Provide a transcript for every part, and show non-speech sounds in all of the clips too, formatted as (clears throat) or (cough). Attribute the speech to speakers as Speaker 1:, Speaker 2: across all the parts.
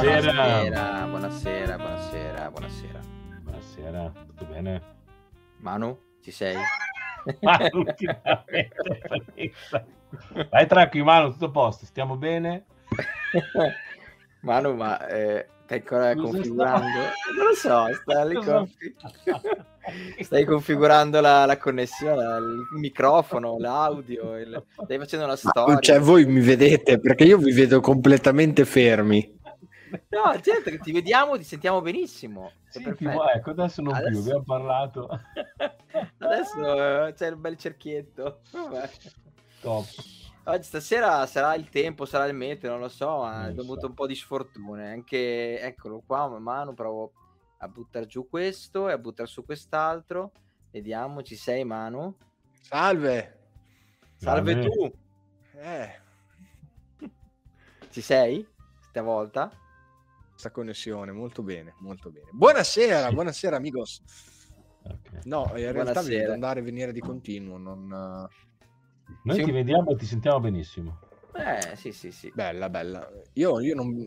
Speaker 1: Buonasera.
Speaker 2: Buonasera, buonasera, buonasera, buonasera.
Speaker 1: Buonasera, tutto bene?
Speaker 2: Manu, ci sei?
Speaker 1: Ma Vanessa. (laughs) Vai tranquillo, Manu, tutto a posto, stiamo bene?
Speaker 2: Manu, ma eh, stai ancora
Speaker 1: Cosa
Speaker 2: configurando?
Speaker 1: sta-
Speaker 2: Non lo so, stai,
Speaker 1: Cosa-
Speaker 2: confi- (laughs) stai configurando la, la connessione, il microfono, l'audio, il- stai facendo una storia.
Speaker 3: Cioè, voi mi vedete perché io vi vedo completamente fermi.
Speaker 2: No, certo che ti vediamo, ti sentiamo benissimo. Sei
Speaker 1: Sì, ti
Speaker 2: perfetto.
Speaker 1: vuoi, ecco, adesso non più,
Speaker 2: Adesso-
Speaker 1: abbiamo parlato. (laughs)
Speaker 2: Adesso eh, c'è il bel cerchietto. Vabbè.
Speaker 1: Top.
Speaker 2: Oggi stasera sarà il tempo, sarà il meteo, non lo so, ma abbiamo avuto un po' di sfortune. Anche, eccolo qua, man mano provo a buttare giù questo e a buttare su quest'altro. Vediamo, ci sei Manu?
Speaker 3: Salve.
Speaker 2: Salve tu,
Speaker 3: Eh,
Speaker 2: ci sei? Stavolta?
Speaker 3: Questa connessione, molto bene, molto bene. Buonasera,
Speaker 1: Sì.
Speaker 3: buonasera amigos.
Speaker 1: Ok.
Speaker 3: No, in realtà vedo andare e venire di continuo, non... eh,
Speaker 1: Noi
Speaker 2: Sì.
Speaker 1: ti vediamo e ti sentiamo benissimo.
Speaker 2: Eh, sì, sì, sì.
Speaker 3: Bella, bella. Io, io non...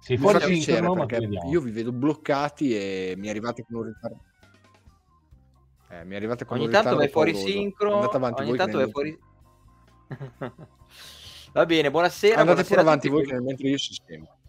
Speaker 1: Sei
Speaker 3: Mi
Speaker 1: fuori ti
Speaker 3: perché io vi vedo bloccati e mi arrivate con un ritardo. Eh, mi arrivate con
Speaker 2: Ogni
Speaker 3: un
Speaker 2: tanto
Speaker 3: ritardo
Speaker 2: vai fuori sincro,
Speaker 3: Andate avanti
Speaker 2: ogni
Speaker 3: voi
Speaker 2: tanto vai fuori... (laughs) Va bene, buonasera.
Speaker 3: Andate
Speaker 2: buonasera
Speaker 3: pure avanti voi che mentre io sistemo.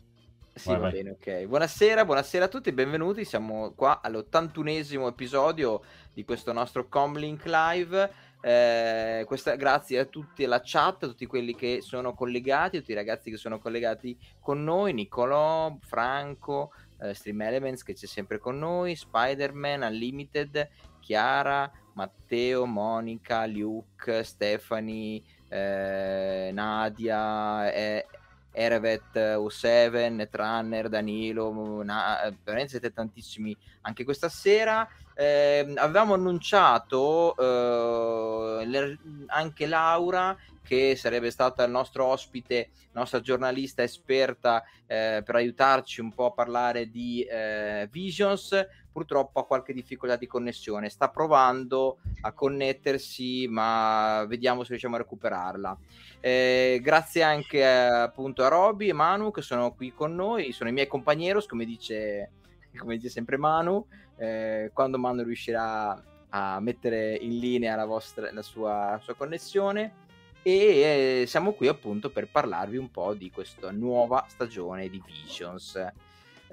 Speaker 2: Sì,
Speaker 1: Vai,
Speaker 2: va
Speaker 1: vai.
Speaker 2: bene, ok. Buonasera, buonasera a tutti, benvenuti. Siamo qua all'81esimo episodio di questo nostro Comlink Live. Eh, questa, grazie a tutti alla chat, a tutti quelli che sono collegati, a tutti i ragazzi che sono collegati con noi, Nicolò, Franco, eh, Stream Elements che c'è sempre con noi, Spider-Man, Unlimited, Chiara, Matteo, Monica, Luke, Stefani, eh, Nadia, eh, Erevet, O7, Netrunner, Danilo, na- eh, veramente siete tantissimi anche questa sera. Eh, avevamo annunciato eh, anche Laura che sarebbe stata il nostro ospite, nostra giornalista esperta eh, per aiutarci un po' a parlare di eh, Visions. Purtroppo ha qualche difficoltà di connessione, sta provando a connettersi, ma vediamo se riusciamo a recuperarla. Eh, grazie anche eh, appunto a Roby e Manu che sono qui con noi, sono i miei compagneros, come dice, (laughs) come dice sempre Manu. Eh, quando Manu riuscirà a mettere in linea la, vostra, la, sua, la sua connessione. E eh, siamo qui appunto per parlarvi un po' di questa nuova stagione di Visions.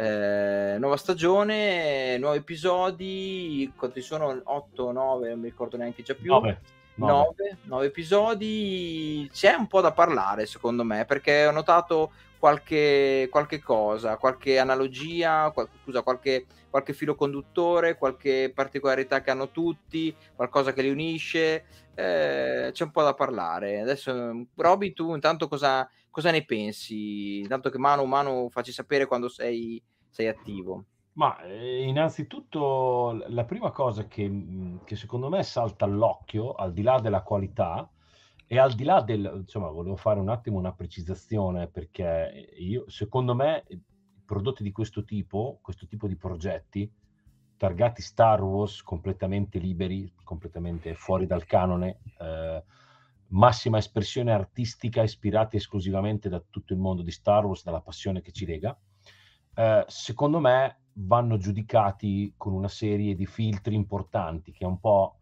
Speaker 2: Eh, nuova stagione, nuovi episodi, quanti sono? 8, 9, non mi ricordo neanche già più.
Speaker 1: 9.
Speaker 2: 9, 9 episodi c'è un po' da parlare secondo me perché ho notato qualche, qualche cosa, qualche analogia, qual- scusa, qualche, qualche filo conduttore, qualche particolarità che hanno tutti, qualcosa che li unisce, eh, c'è un po' da parlare. Adesso, Roby, tu intanto cosa, cosa ne pensi? Intanto che mano a mano facci sapere quando sei, sei attivo.
Speaker 1: Ma eh, innanzitutto la prima cosa che, mh, che secondo me salta all'occhio, al di là della qualità e al di là del, insomma, volevo fare un attimo una precisazione perché io, secondo me, prodotti di questo tipo, questo tipo di progetti, targati Star Wars, completamente liberi, completamente fuori dal canone, eh, massima espressione artistica, ispirati esclusivamente da tutto il mondo di Star Wars, dalla passione che ci lega, eh, secondo me vanno giudicati con una serie di filtri importanti che un po'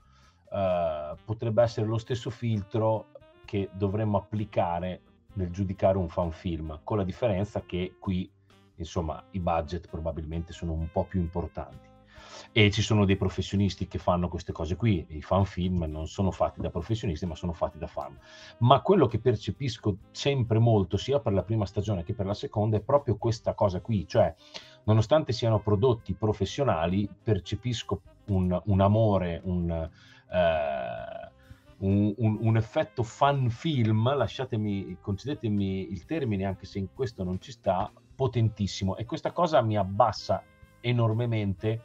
Speaker 1: eh, potrebbe essere lo stesso filtro che dovremmo applicare nel giudicare un fan film, con la differenza che qui insomma i budget probabilmente sono un po' più importanti e ci sono dei professionisti che fanno queste cose qui, i fan film non sono fatti da professionisti ma sono fatti da fan. Ma quello che percepisco sempre molto, sia per la prima stagione che per la seconda, è proprio questa cosa qui, cioè nonostante siano prodotti professionali, percepisco un, un amore, un, eh, un, un- un effetto fan film, lasciatemi, concedetemi il termine, anche se in questo non ci sta, potentissimo. E questa cosa mi abbassa enormemente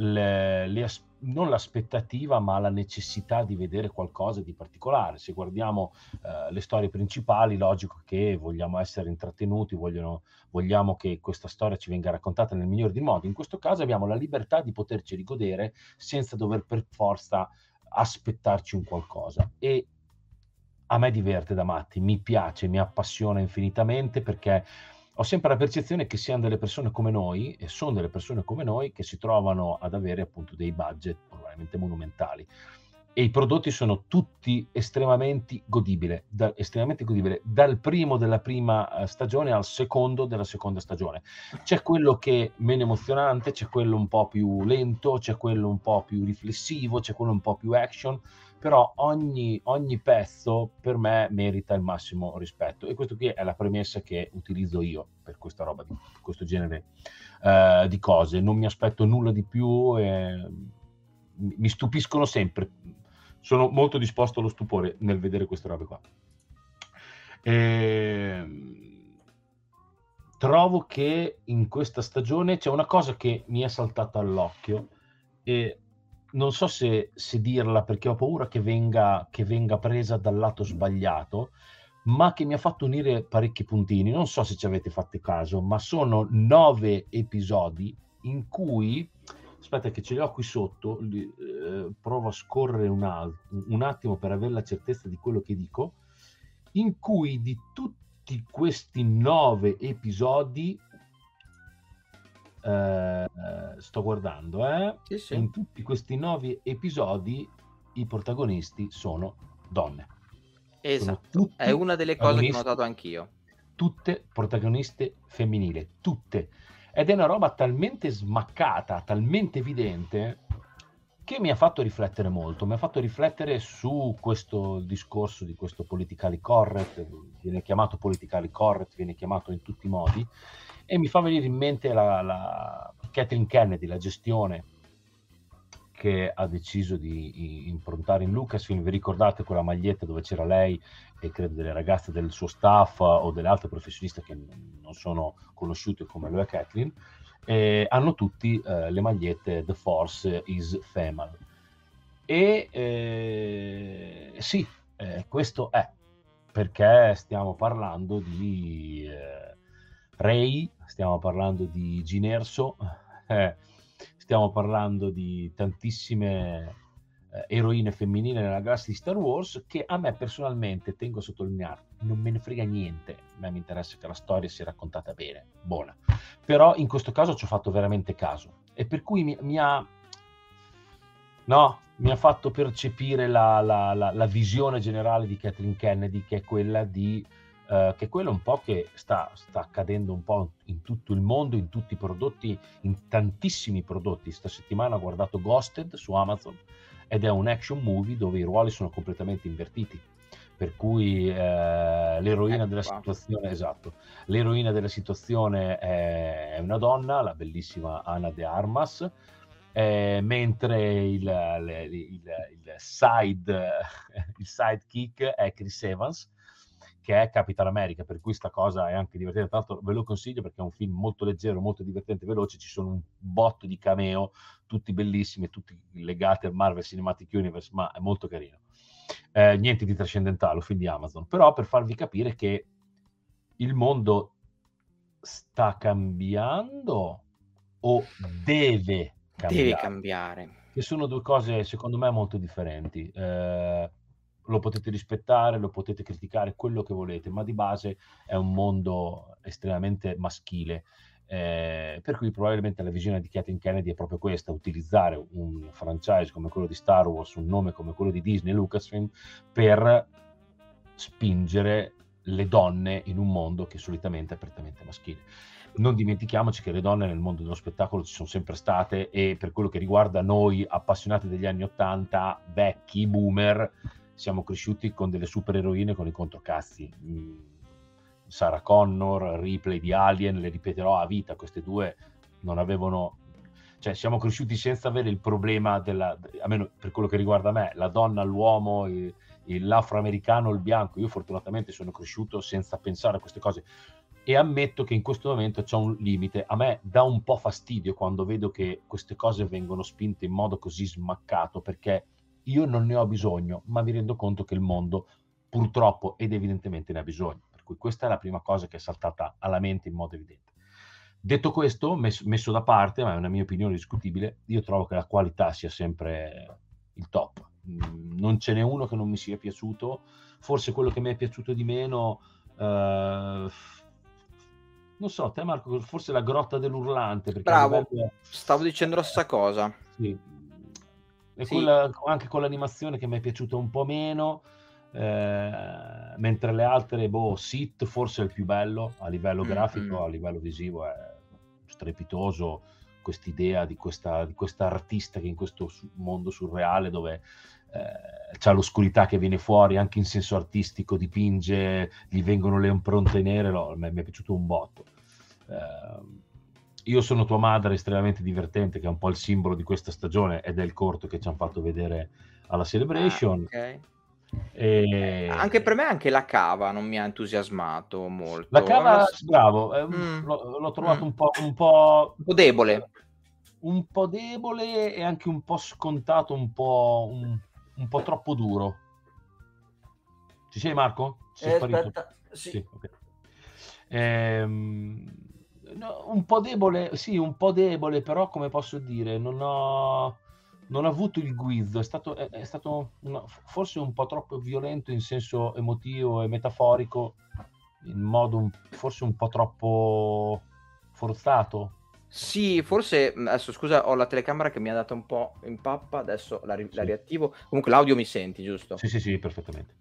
Speaker 1: le- le non l'aspettativa, ma la necessità di vedere qualcosa di particolare. Se guardiamo eh, le storie principali, logico che vogliamo essere intrattenuti, vogliono- vogliamo che questa storia ci venga raccontata nel migliore dei modi. In questo caso abbiamo la libertà di poterci rigodere senza dover per forza aspettarci un qualcosa. E a me diverte da matti, mi piace, mi appassiona infinitamente perché ho sempre la percezione che siano delle persone come noi, e sono delle persone come noi, che si trovano ad avere appunto dei budget probabilmente monumentali e i prodotti sono tutti estremamente godibili, da, estremamente godibili, dal primo della prima eh, stagione al secondo della seconda stagione. C'è quello che è meno emozionante, c'è quello un po' più lento, c'è quello un po' più riflessivo, c'è quello un po' più action, però ogni, ogni pezzo per me merita il massimo rispetto e questo qui è la premessa che utilizzo io per questa roba, di questo genere uh, di cose. Non mi aspetto nulla di più. E mi stupiscono sempre sono molto disposto allo stupore nel vedere queste robe qua. E... Ehm, trovo che in questa stagione c'è una cosa che mi è saltata all'occhio e non so se, se dirla perché ho paura che venga, che venga presa dal lato sbagliato, ma che mi ha fatto unire parecchi puntini. Non so se ci avete fatto caso, ma sono nove episodi in cui aspetta che ce li ho qui sotto, eh, provo a scorrere un, al- un attimo per avere la certezza di quello che dico, in cui di tutti questi nove episodi, eh, sto guardando, eh, sì, sì. in tutti questi nove episodi i protagonisti sono donne.
Speaker 2: Esatto, è una delle cose che ho notato anch'io.
Speaker 1: Tutte protagoniste femminili, tutte ed è una roba talmente smaccata, talmente evidente, che mi ha fatto riflettere molto. Mi ha fatto riflettere su questo discorso di questo politically correct, viene chiamato politically correct, viene chiamato in tutti i modi, e mi fa venire in mente la, la Catherine Kennedy, la gestione che ha deciso di improntare in Lucasfilm. Vi ricordate quella maglietta dove c'era lei e credo delle ragazze del suo staff o delle altre professioniste che non sono conosciute come lo è Kathleen? Eh, hanno tutti eh, le magliette The Force is Female. E eh, sì, eh, questo è perché stiamo parlando di eh, Ray, stiamo parlando di Ginerso. (laughs) Eh, stiamo parlando di tantissime eroine femminili nella galassia di Star Wars che a me personalmente, tengo a sottolineare, non me ne frega niente, a me mi interessa che la storia sia raccontata bene, buona. Però in questo caso ci ho fatto veramente caso e per cui mi, mi ha... No, mi ha fatto percepire la, la, la, la visione generale di Kathleen Kennedy, che è quella di eh, che è quello un po' che sta, sta, accadendo un po' in tutto il mondo, in tutti i prodotti, in tantissimi prodotti. Sta settimana ho guardato Ghosted su Amazon ed è un action movie dove i ruoli sono completamente invertiti. Per cui eh, l'eroina della situazione, esatto, l'eroina della situazione è una donna, la bellissima Anna de Armas, eh, mentre il, il, il, side, (laughs) il sidekick è Chris Evans, che è Capital America, per cui sta cosa è anche divertente. Tra l'altro ve lo consiglio perché è un film molto leggero, molto divertente, veloce, ci sono un botto di cameo, tutti bellissimi, tutti legati al Marvel Cinematic Universe, ma è molto carino. Eh, niente di trascendentale, un film di Amazon, però per farvi capire che il mondo sta cambiando o deve cambiare.
Speaker 2: Deve cambiare.
Speaker 1: Che sono due cose, secondo me, molto differenti. Eh, lo potete rispettare, lo potete criticare, quello che volete, ma di base è un mondo estremamente maschile. Eh, per cui probabilmente la visione di Kathleen Kennedy è proprio questa, utilizzare un franchise come quello di Star Wars, un nome come quello di Disney, Lucasfilm, per spingere le donne in un mondo che solitamente è apertamente maschile. Non dimentichiamoci che le donne nel mondo dello spettacolo ci sono sempre state e per quello che riguarda noi appassionati degli anni Ottanta, vecchi, boomer, siamo cresciuti con delle supereroine con i controcazzi. Sarah Connor, Ripley di Alien, le ripeterò a vita, queste due non avevano... Cioè, siamo cresciuti senza avere il problema della... almeno per quello che riguarda me, la donna, l'uomo, il, l'afroamericano, il bianco. Io fortunatamente sono cresciuto senza pensare a queste cose e ammetto che in questo momento c'è un limite. A me dà un po' fastidio quando vedo che queste cose vengono spinte in modo così smaccato perché io non ne ho bisogno, ma mi rendo conto che il mondo purtroppo ed evidentemente ne ha bisogno. Cui questa è la prima cosa che è saltata alla mente in modo evidente. Detto questo, messo, messo da parte, ma è una mia opinione discutibile, io trovo che la qualità sia sempre il top. Mm, non ce n'è uno che non mi sia piaciuto, forse quello che mi è piaciuto di meno... Uh, non so, te Marco, forse la grotta dell'urlante.
Speaker 2: Bravo, livello... stavo dicendo la stessa cosa.
Speaker 1: Sì. E sì. Quella, anche con l'animazione che mi è piaciuta un po' meno, eh, mentre le altre, boh, Sit forse è il più bello a livello grafico, mm-hmm. a livello visivo è strepitoso quest'idea di questa, di questa artista che in questo mondo surreale dove eh, c'è l'oscurità che viene fuori anche in senso artistico, dipinge, gli vengono le impronte nere, no, mi, è piaciuto un botto. Eh, io sono tua madre, estremamente divertente, che è un po' il simbolo di questa stagione ed è il corto che ci hanno fatto vedere alla Celebration. Ah, okay.
Speaker 2: E... Anche per me anche la cava non mi ha entusiasmato molto.
Speaker 1: La cava, bravo, eh, mm. l'ho, l'ho, trovato mm. un, po', un, po',
Speaker 2: un po' debole.
Speaker 1: Un po' debole e anche un po' scontato, un po', un, un po' troppo duro. Ci sei Marco? Ci sei
Speaker 2: eh, aspetta, sì. sì okay.
Speaker 1: ehm, no, un po' debole, sì, un po' debole, però come posso dire, non ho, non ho avuto il guizzo, è stato, è, è stato una, forse un po' troppo violento in senso emotivo e metaforico, in modo un, forse un po' troppo forzato,
Speaker 2: sì, forse adesso scusa, ho la telecamera che mi ha dato un po' in pappa, adesso la, ri- sì. la riattivo. Comunque l'audio mi senti, giusto?
Speaker 1: Sì, sì, sì, perfettamente.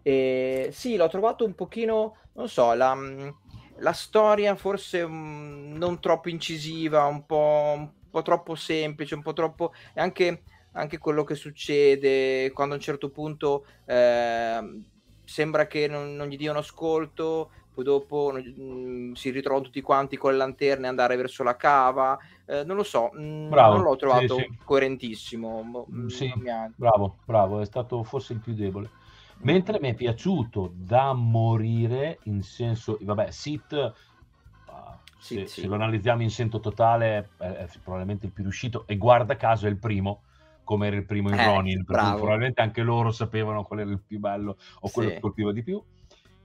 Speaker 2: E, sì, l'ho trovato un pochino, non so, la, la storia forse um, non troppo incisiva, un po', po', troppo semplice, un po' troppo... anche, anche quello che succede quando a un certo punto eh, sembra che non, non gli diano ascolto poi dopo mh, mm, si ritrovano tutti quanti con le lanterne andare verso la cava, eh, non lo so, mh, mm, bravo, non l'ho trovato sì, sì. coerentissimo.
Speaker 1: Mh, mm, sì, ha... bravo, bravo, è stato forse il più debole. Mentre mi è piaciuto da morire in senso, vabbè, Sit, ah, se, se, lo analizziamo in senso totale, è, è, probabilmente il più riuscito e guarda caso è il primo come era il primo in eh, Ronin, probabilmente anche loro sapevano qual era il più bello o quello che colpiva di più.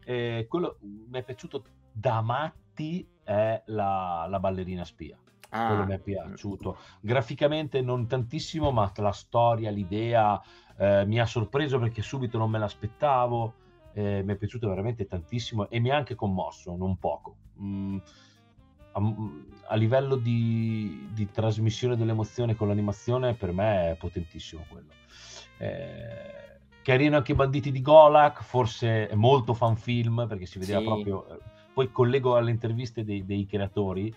Speaker 1: Eh, quello mi è piaciuto da matti è la, la ballerina spia. Ah. Quello mi è piaciuto. Graficamente non tantissimo, ma la storia, l'idea eh, mi ha sorpreso perché subito non me l'aspettavo. Eh, mi è piaciuto veramente tantissimo e mi ha anche commosso, non poco. Mm, a, a, livello di, di, trasmissione dell'emozione con l'animazione, per me è potentissimo quello. Eh, Carino anche i banditi di Golak, forse è molto fan film perché si vedeva sì. proprio. Eh, poi collego alle interviste dei, dei creatori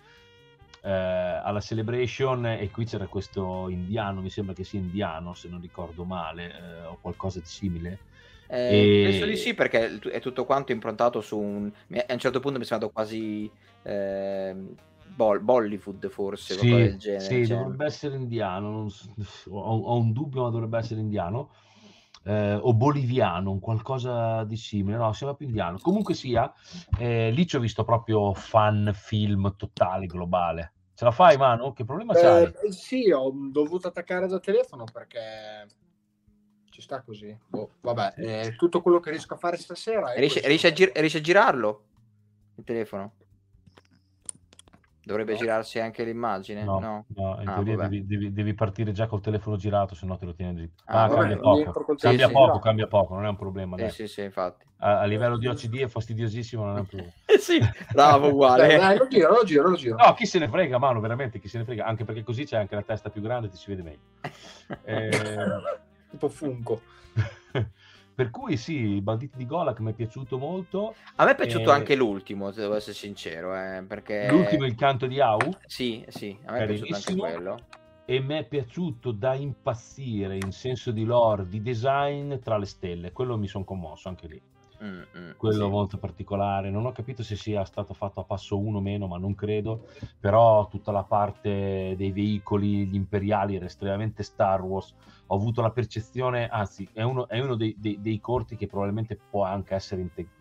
Speaker 1: eh, alla Celebration e qui c'era questo indiano, mi sembra che sia indiano se non ricordo male, eh, o qualcosa di simile.
Speaker 2: Eh, e... Penso di sì perché è tutto quanto improntato su un... A un certo punto mi è sembrato quasi... Eh, Bollywood forse,
Speaker 1: sì, del genere. Sì, cioè... dovrebbe essere indiano, so, ho, ho, un dubbio ma dovrebbe essere indiano eh, o boliviano, un qualcosa di simile, no, sembra più indiano. Comunque sia, eh, lì ci ho visto proprio fan film totale, globale. Ce la fai, Manu? Che problema eh, c'hai?
Speaker 3: Sì, ho dovuto attaccare da telefono perché ci sta così. Boh, vabbè, eh, tutto quello che riesco a fare stasera.
Speaker 2: Riesci, riesci, a gir- riesci a girarlo? Il telefono? Dovrebbe no. girarsi anche l'immagine?
Speaker 1: No, no. no in ah, teoria devi, devi, devi, partire già col telefono girato, se no te lo tieni lì. Ah, ah cambia poco, cambia, sì, poco cambia poco, non è un problema.
Speaker 2: Sì, sì.
Speaker 1: A, a, livello di OCD è fastidiosissimo, non è un (laughs) problema.
Speaker 2: sì, bravo, uguale.
Speaker 3: dai, lo giro, lo giro, lo giro. (laughs)
Speaker 1: No, chi se ne frega, mano, veramente, chi se ne frega, anche perché così c'è anche la testa più grande ti si vede meglio. (laughs)
Speaker 3: eh... tipo Funko.
Speaker 1: Per cui sì, i banditi di Golak mi è piaciuto molto.
Speaker 2: A me è piaciuto e... anche l'ultimo, se devo essere sincero. Eh, perché...
Speaker 1: L'ultimo, il canto di Au?
Speaker 2: Sì, sì, a me è piaciuto anche quello.
Speaker 1: E mi è piaciuto da impazzire in senso di lore, di design tra le stelle. Quello mi sono commosso anche lì. Mm, mm, quello sì. molto particolare. Non ho capito se sia stato fatto a passo uno o meno, ma non credo. Però tutta la parte dei veicoli, gli imperiali era estremamente Star Wars. Ho avuto la percezione, anzi, è uno, è uno dei, dei, dei, corti che probabilmente può anche essere integrato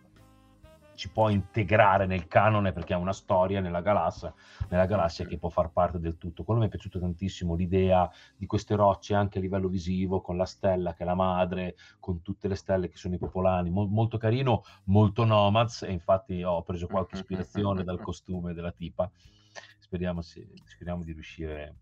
Speaker 1: ci può integrare nel canone perché ha una storia nella galassia, nella galassia che può far parte del tutto. Quello mi è piaciuto tantissimo, l'idea di queste rocce anche a livello visivo, con la stella che è la madre, con tutte le stelle che sono i popolani, Mo- molto carino, molto nomads e infatti ho preso qualche ispirazione dal costume della tipa. Speriamo, si, speriamo di riuscire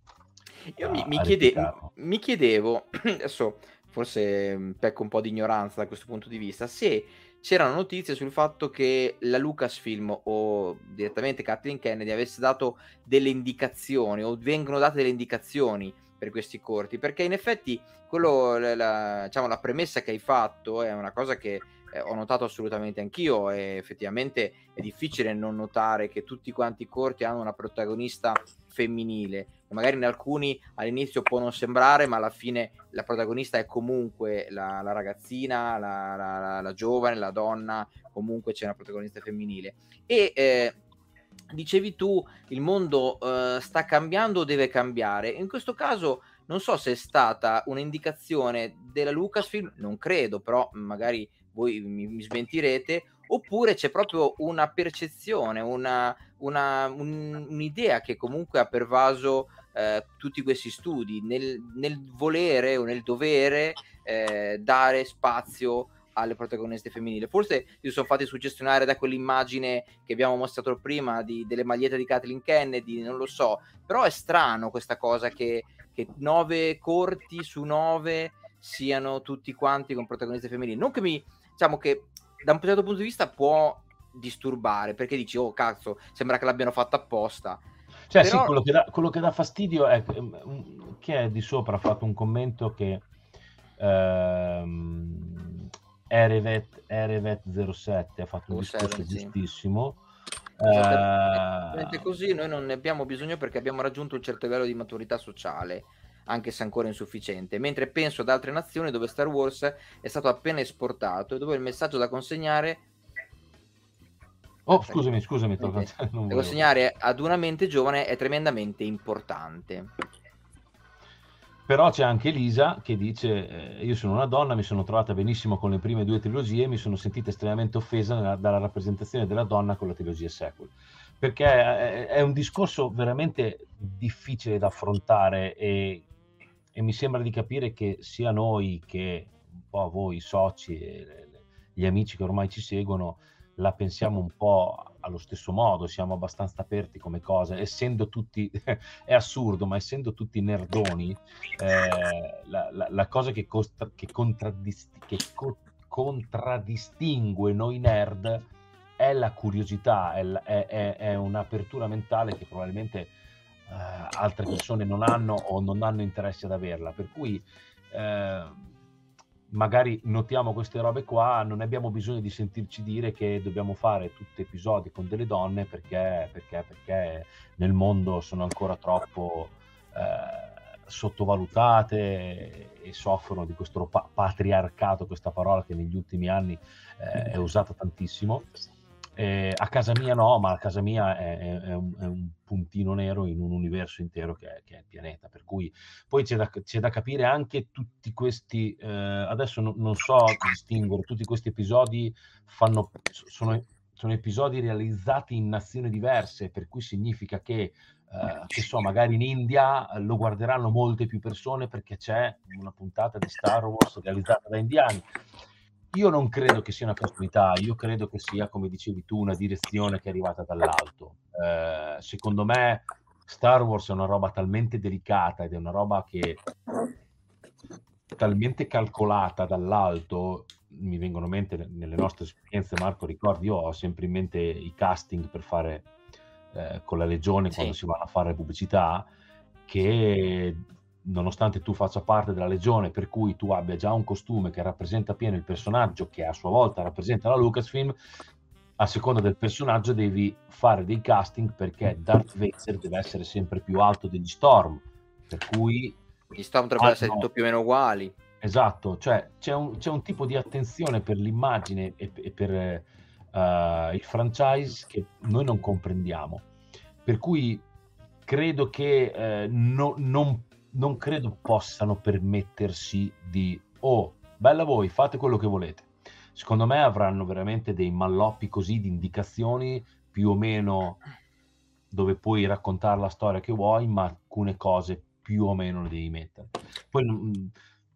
Speaker 2: io mi, mi, chiede, mi, chiedevo, (clears throat) adesso forse pecco un po' di ignoranza da questo punto di vista, se c'erano notizie sul fatto che la Lucasfilm o direttamente Kathleen Kennedy avesse dato delle indicazioni o vengono date delle indicazioni per questi corti, perché in effetti quello, la, diciamo, la premessa che hai fatto è una cosa che eh, ho notato assolutamente anch'io e effettivamente è difficile non notare che tutti quanti i corti hanno una protagonista femminile. Magari in alcuni all'inizio può non sembrare, ma alla fine la protagonista è comunque la, la ragazzina, la, la, la, giovane, la donna, comunque c'è una protagonista femminile. E eh, dicevi tu, il mondo eh, sta cambiando o deve cambiare? In questo caso non so se è stata un'indicazione della Lucasfilm, non credo, però magari voi mi, mi smentirete, oppure c'è proprio una percezione, una, una, un, un'idea che comunque ha pervaso eh, tutti questi studi nel, nel, volere o nel dovere eh, dare spazio alle protagoniste femminili. Forse si sono fatti suggestionare da quell'immagine che abbiamo mostrato prima di, delle magliette di Kathleen Kennedy, non lo so, però è strano questa cosa che, che nove corti su nove siano tutti quanti con protagoniste femminili. Non che mi, diciamo che da un certo punto di vista può disturbare perché dici oh cazzo sembra che l'abbiano fatta apposta.
Speaker 1: Cioè Però... sì quello che, dà, quello che dà fastidio è che è di sopra ha fatto un commento che ehm, Erevet, Erevet 07 ha fatto un 07, discorso sì. giustissimo.
Speaker 2: Esattamente uh... così noi non ne abbiamo bisogno perché abbiamo raggiunto un certo livello di maturità sociale anche se ancora insufficiente, mentre penso ad altre nazioni dove Star Wars è stato appena esportato e dove il messaggio da consegnare
Speaker 1: Oh, scusami, scusami, da
Speaker 2: consegnare ad una mente giovane è tremendamente importante.
Speaker 1: Però c'è anche Elisa che dice: eh, Io sono una donna, mi sono trovata benissimo con le prime due trilogie, mi sono sentita estremamente offesa nella, dalla rappresentazione della donna con la trilogia sequel. Perché è, è un discorso veramente difficile da affrontare e e mi sembra di capire che sia noi che un po' voi soci e gli amici che ormai ci seguono la pensiamo un po' allo stesso modo, siamo abbastanza aperti come cosa, essendo tutti, (laughs) è assurdo, ma essendo tutti nerdoni, eh, la, la, la, cosa che, costa, che, contraddist- che co- contraddistingue noi nerd è la curiosità, è, è, è, è un'apertura mentale che probabilmente altre persone non hanno o non hanno interesse ad averla. Per cui eh, magari notiamo queste robe qua, non abbiamo bisogno di sentirci dire che dobbiamo fare tutti episodi con delle donne perché, perché, perché nel mondo sono ancora troppo eh, sottovalutate e soffrono di questo pa- patriarcato, questa parola che negli ultimi anni eh, è usata tantissimo. Eh, a casa mia no, ma a casa mia è, è, è, un, è, un, puntino nero in un universo intero che è, che il pianeta. Per cui poi c'è da, c'è da capire anche tutti questi, eh, adesso no, non so distinguere, tutti questi episodi fanno, sono, sono, episodi realizzati in nazioni diverse, per cui significa che, eh, che so, magari in India lo guarderanno molte più persone perché c'è una puntata di Star Wars realizzata da indiani io non credo che sia una casualità, io credo che sia, come dicevi tu, una direzione che è arrivata dall'alto. Eh, secondo me Star Wars è una roba talmente delicata ed è una roba che talmente calcolata dall'alto, mi vengono in mente nelle nostre esperienze, Marco, ricordi, io ho sempre in mente i casting per fare eh, con la Legione sì. quando si vanno a fare pubblicità, che nonostante tu faccia parte della legione, per cui tu abbia già un costume che rappresenta pieno il personaggio, che a sua volta rappresenta la Lucasfilm, a seconda del personaggio devi fare dei casting perché Darth Vader deve essere sempre più alto degli Storm, per cui...
Speaker 2: Gli Storm dovrebbero essere tutto più o meno uguali.
Speaker 1: Esatto, cioè c'è un, c'è un tipo di attenzione per l'immagine e, e per uh, il franchise che noi non comprendiamo. Per cui credo che uh, no, non non credo possano permettersi di, oh, bella voi, fate quello che volete. Secondo me avranno veramente dei malloppi così di indicazioni più o meno dove puoi raccontare la storia che vuoi, ma alcune cose più o meno le devi mettere. Poi mm,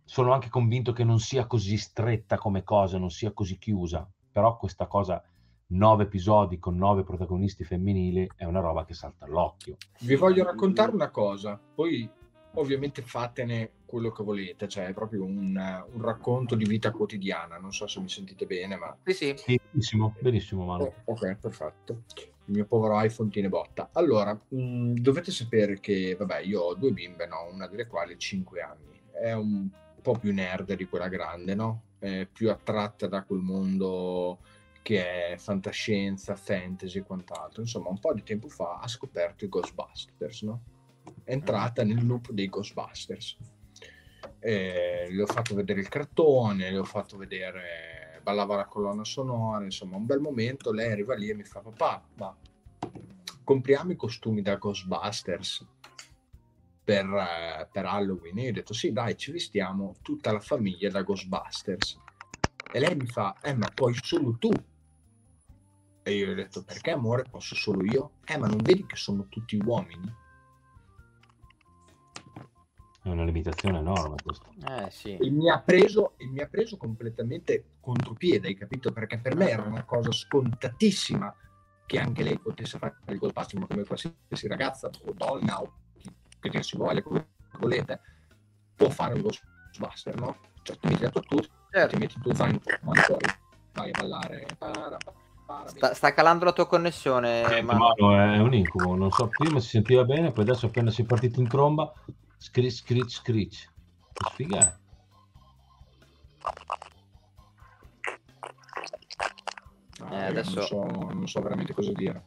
Speaker 1: sono anche convinto che non sia così stretta come cosa, non sia così chiusa, però questa cosa nove episodi con nove protagonisti femminili è una roba che salta all'occhio.
Speaker 3: Vi voglio raccontare una cosa, poi ovviamente fatene quello che volete, cioè è proprio un, un, racconto di vita quotidiana, non so se mi sentite bene, ma...
Speaker 2: Sì, sì.
Speaker 1: Benissimo, benissimo, Manu.
Speaker 3: Oh, ok, perfetto. Il mio povero iPhone tiene botta. Allora, mh, mm, dovete sapere che, vabbè, io ho due bimbe, no? Una delle quali ha 5 anni. È un po' più nerd di quella grande, no? È più attratta da quel mondo che è fantascienza, fantasy e quant'altro. Insomma, un po' di tempo fa ha scoperto i Ghostbusters, no? Entrata nel loop dei Ghostbusters. Eh, le ho fatto vedere il cartone, le ho fatto vedere, ballava la colonna sonora, insomma, un bel momento. Lei arriva lì e mi fa: Papà, ma compriamo i costumi da Ghostbusters per, eh, per Halloween. E io ho detto: Sì, dai, ci vestiamo tutta la famiglia da Ghostbusters. E lei mi fa: Eh, ma puoi solo tu e io gli ho detto, perché amore posso solo io? Eh, ma non vedi che sono tutti uomini?
Speaker 1: È una limitazione enorme questo.
Speaker 2: Eh, sì.
Speaker 3: E mi ha preso, e mi ha preso completamente contropiede, hai capito? Perché per me era una cosa scontatissima che anche lei potesse fare il gol passimo come qualsiasi ragazza o donna o che dir si voglia, come volete, può fare un ghostbuster, no? Cioè ti metti a tu, certo. ti metti tu zaino, vai a ballare, parapa,
Speaker 2: Sta, sta, calando la tua connessione.
Speaker 1: Eh, Mano. è un incubo. Non so, prima si sentiva bene, poi adesso appena si è partito in cromba, scritch, scritch, scritch. Che sfiga è?
Speaker 3: Eh, adesso non so, non so, veramente cosa dire.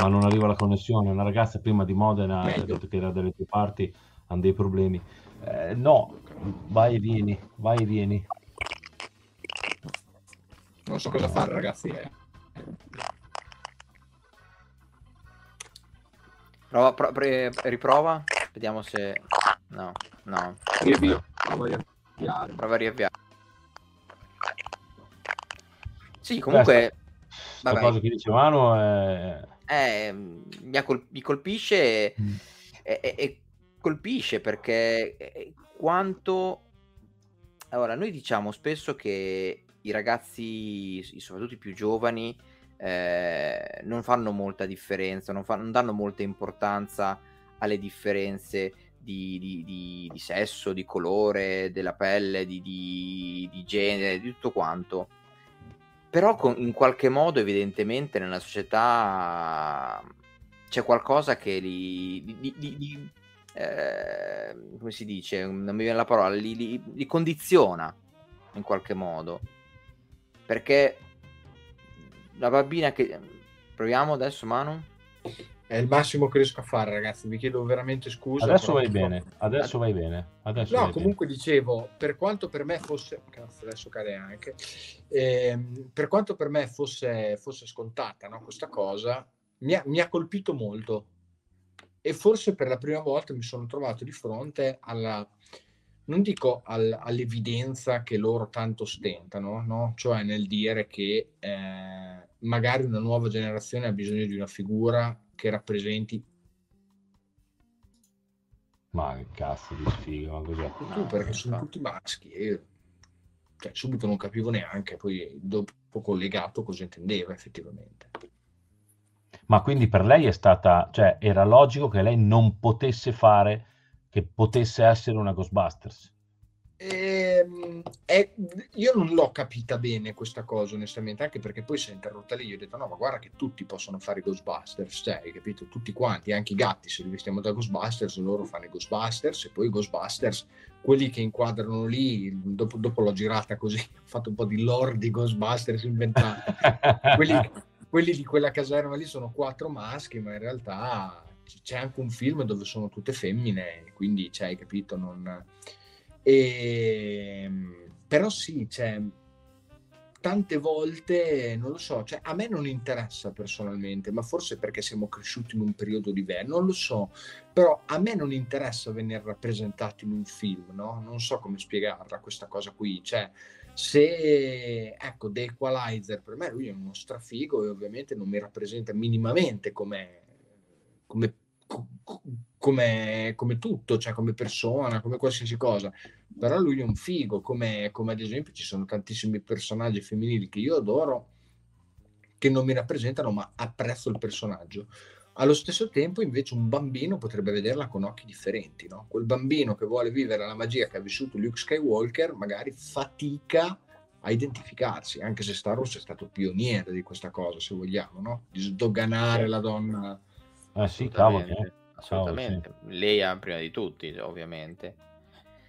Speaker 1: Ma non arriva la connessione. Una ragazza prima di Modena ha detto che era dalle tue parti, hanno dei problemi. Eh, no, vai e vieni, vai e vieni
Speaker 3: non so cosa fare ragazzi eh.
Speaker 2: prova, pro, pre, riprova vediamo se no no.
Speaker 3: Riavvio prova a riavviare
Speaker 2: prova a riavviare. Sì comunque
Speaker 1: la cosa che dice Mano è...
Speaker 2: Eh, mi, col- mi, colpisce mm. e, e, e, colpisce perché quanto allora noi diciamo spesso che i ragazzi, soprattutto i più giovani, eh, non fanno molta differenza, non, fa, non, danno molta importanza alle differenze di, di, di, di sesso, di colore, della pelle, di, genere, di tutto quanto. Però con, in qualche modo, evidentemente, nella società c'è qualcosa che li... Eh, come si dice? Non mi viene la parola, li, li, li condiziona in qualche modo perché la bambina che proviamo adesso Manu
Speaker 3: è il massimo che riesco a fare ragazzi vi chiedo veramente scusa
Speaker 1: adesso vai bene adesso vai bene adesso
Speaker 3: no
Speaker 1: vai
Speaker 3: comunque
Speaker 1: bene.
Speaker 3: dicevo per quanto per me fosse cazzo adesso cade anche eh, per quanto per me fosse, fosse scontata no, questa cosa mi ha, mi ha colpito molto e forse per la prima volta mi sono trovato di fronte alla non dico al, all'evidenza che loro tanto stentano, no? cioè nel dire che eh, magari una nuova generazione ha bisogno di una figura che rappresenti.
Speaker 1: Ma che cazzo di sfiga, ma cos'è?
Speaker 3: Tu perché sono tutti maschi e cioè, subito non capivo neanche, poi dopo collegato cosa intendeva effettivamente.
Speaker 1: Ma quindi per lei è stata, cioè era logico che lei non potesse fare che potesse essere una Ghostbusters?
Speaker 3: Eh, è, io non l'ho capita bene questa cosa onestamente anche perché poi si è interrotta lì io ho detto no ma guarda che tutti possono fare i Ghostbusters cioè hai capito tutti quanti anche i gatti se li vestiamo da Ghostbusters loro fanno i Ghostbusters e poi i Ghostbusters quelli che inquadrano lì dopo, dopo l'ho girata così (laughs) ho fatto un po' di lore di Ghostbusters inventati (laughs) quelli, quelli di quella caserma lì sono quattro maschi ma in realtà c'è anche un film dove sono tutte femmine, quindi c'è, hai capito? Non... E... Ehm, però sì, c'è tante volte, non lo so, cioè, a me non interessa personalmente, ma forse perché siamo cresciuti in un periodo diverso, non lo so, però a me non interessa venire rappresentato in un film, no? Non so come spiegarla questa cosa qui, cioè se ecco The Equalizer per me lui è uno strafigo e ovviamente non mi rappresenta minimamente come, come come, come, tutto, cioè come persona, come qualsiasi cosa. Però lui è un figo, come, come ad esempio ci sono tantissimi personaggi femminili che io adoro, che non mi rappresentano, ma apprezzo il personaggio. Allo stesso tempo, invece, un bambino potrebbe vederla con occhi differenti, no? Quel bambino che vuole vivere la magia che ha vissuto Luke Skywalker, magari fatica a identificarsi, anche se Star Wars è stato pioniere di questa cosa, se vogliamo, no? Di sdoganare la donna.
Speaker 1: Eh sì, cavolo. Eh.
Speaker 2: Assolutamente. Cavolo, sì. Lei è prima di tutti, ovviamente.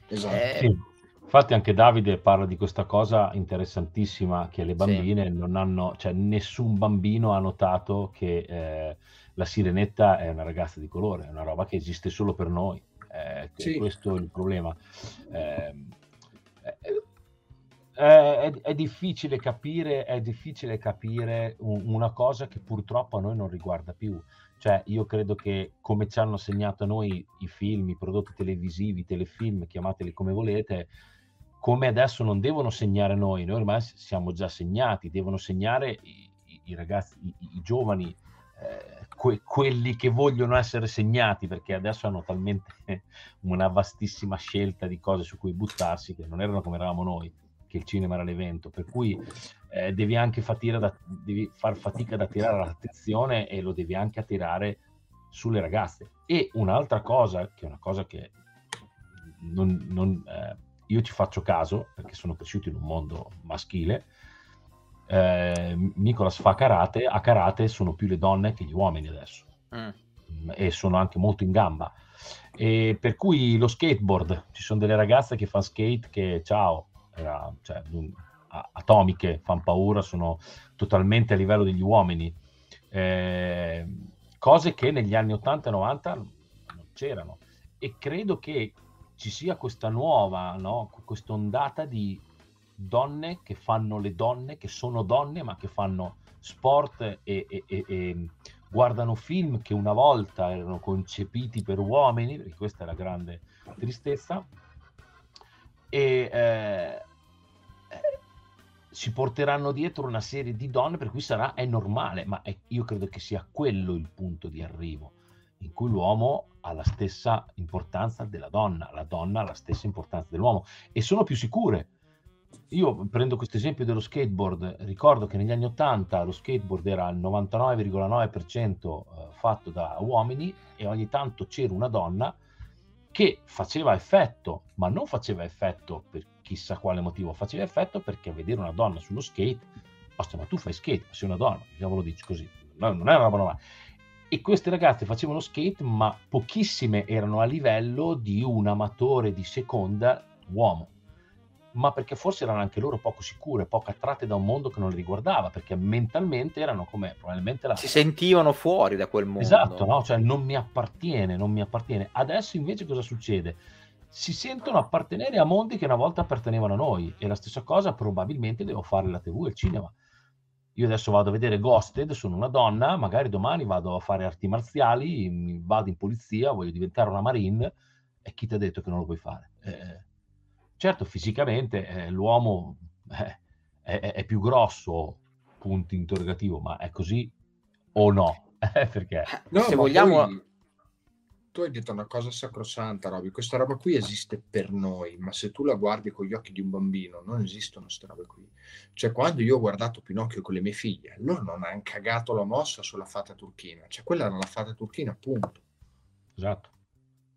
Speaker 1: Esatto. Eh... Sì. Infatti anche Davide parla di questa cosa interessantissima che le bambine sì. non hanno, cioè nessun bambino ha notato che eh, la sirenetta è una ragazza di colore, è una roba che esiste solo per noi. Eh, sì. Questo è il problema. Eh, è, è, difficile capire, è difficile capire un, una cosa che purtroppo a noi non riguarda più. Cioè, io credo che come ci hanno segnato a noi i film, i prodotti televisivi, i telefilm, chiamateli come volete, come adesso non devono segnare noi, noi ormai siamo già segnati, devono segnare i, i, ragazzi, i, i giovani, eh, que, quelli che vogliono essere segnati, perché adesso hanno talmente (laughs) una vastissima scelta di cose su cui buttarsi che non erano come eravamo noi che il cinema era l'evento, per cui eh, devi anche da, devi far fatica ad attirare l'attenzione e lo devi anche attirare sulle ragazze. E un'altra cosa, che è una cosa che non, non, eh, io ci faccio caso, perché sono cresciuto in un mondo maschile, eh, Nicolas fa karate, a karate sono più le donne che gli uomini adesso. Mm. E sono anche molto in gamba. E per cui lo skateboard, ci sono delle ragazze che fanno skate che ciao, era, cioè, atomiche, fanno paura, sono totalmente a livello degli uomini. Eh, cose che negli anni 80 e 90 non c'erano. E credo che ci sia questa nuova, no? questa ondata di donne che fanno le donne, che sono donne, ma che fanno sport e, e, e, e guardano film che una volta erano concepiti per uomini, perché questa è la grande tristezza, e eh, si porteranno dietro una serie di donne per cui sarà è normale, ma è, io credo che sia quello il punto di arrivo, in cui l'uomo ha la stessa importanza della donna, la donna ha la stessa importanza dell'uomo e sono più sicure. Io prendo questo esempio dello skateboard, ricordo che negli anni 80 lo skateboard era il 99,9% eh, fatto da uomini e ogni tanto c'era una donna che faceva effetto, ma non faceva effetto per chissà quale motivo, faceva effetto perché vedere una donna sullo skate, ostia, ma tu fai skate, sei una donna, che cavolo dici così? No, non è una roba normale. E queste ragazze facevano skate, ma pochissime erano a livello di un amatore di seconda uomo ma perché forse erano anche loro poco sicure, poco attratte da un mondo che non le riguardava, perché mentalmente erano come probabilmente la...
Speaker 2: Si sentivano fuori da quel mondo.
Speaker 1: Esatto, no? Cioè non mi appartiene, non mi appartiene. Adesso invece cosa succede? Si sentono appartenere a mondi che una volta appartenevano a noi e la stessa cosa probabilmente devo fare la TV e il cinema. Io adesso vado a vedere Ghosted, sono una donna, magari domani vado a fare arti marziali, vado in polizia, voglio diventare una marine e chi ti ha detto che non lo puoi fare? Eh, Certo, fisicamente eh, l'uomo eh, è, è, più grosso, punto interrogativo, ma è così o no? (laughs) Eh, perché
Speaker 3: no, se vogliamo... Poi, tu hai detto una cosa sacrosanta, Roby, questa roba qui esiste per noi, ma se tu la guardi con gli occhi di un bambino, non esistono queste robe qui. Cioè, quando io ho guardato Pinocchio con le mie figlie, loro non hanno cagato la mossa sulla fata turchina, cioè quella era la fata turchina, punto.
Speaker 1: Esatto.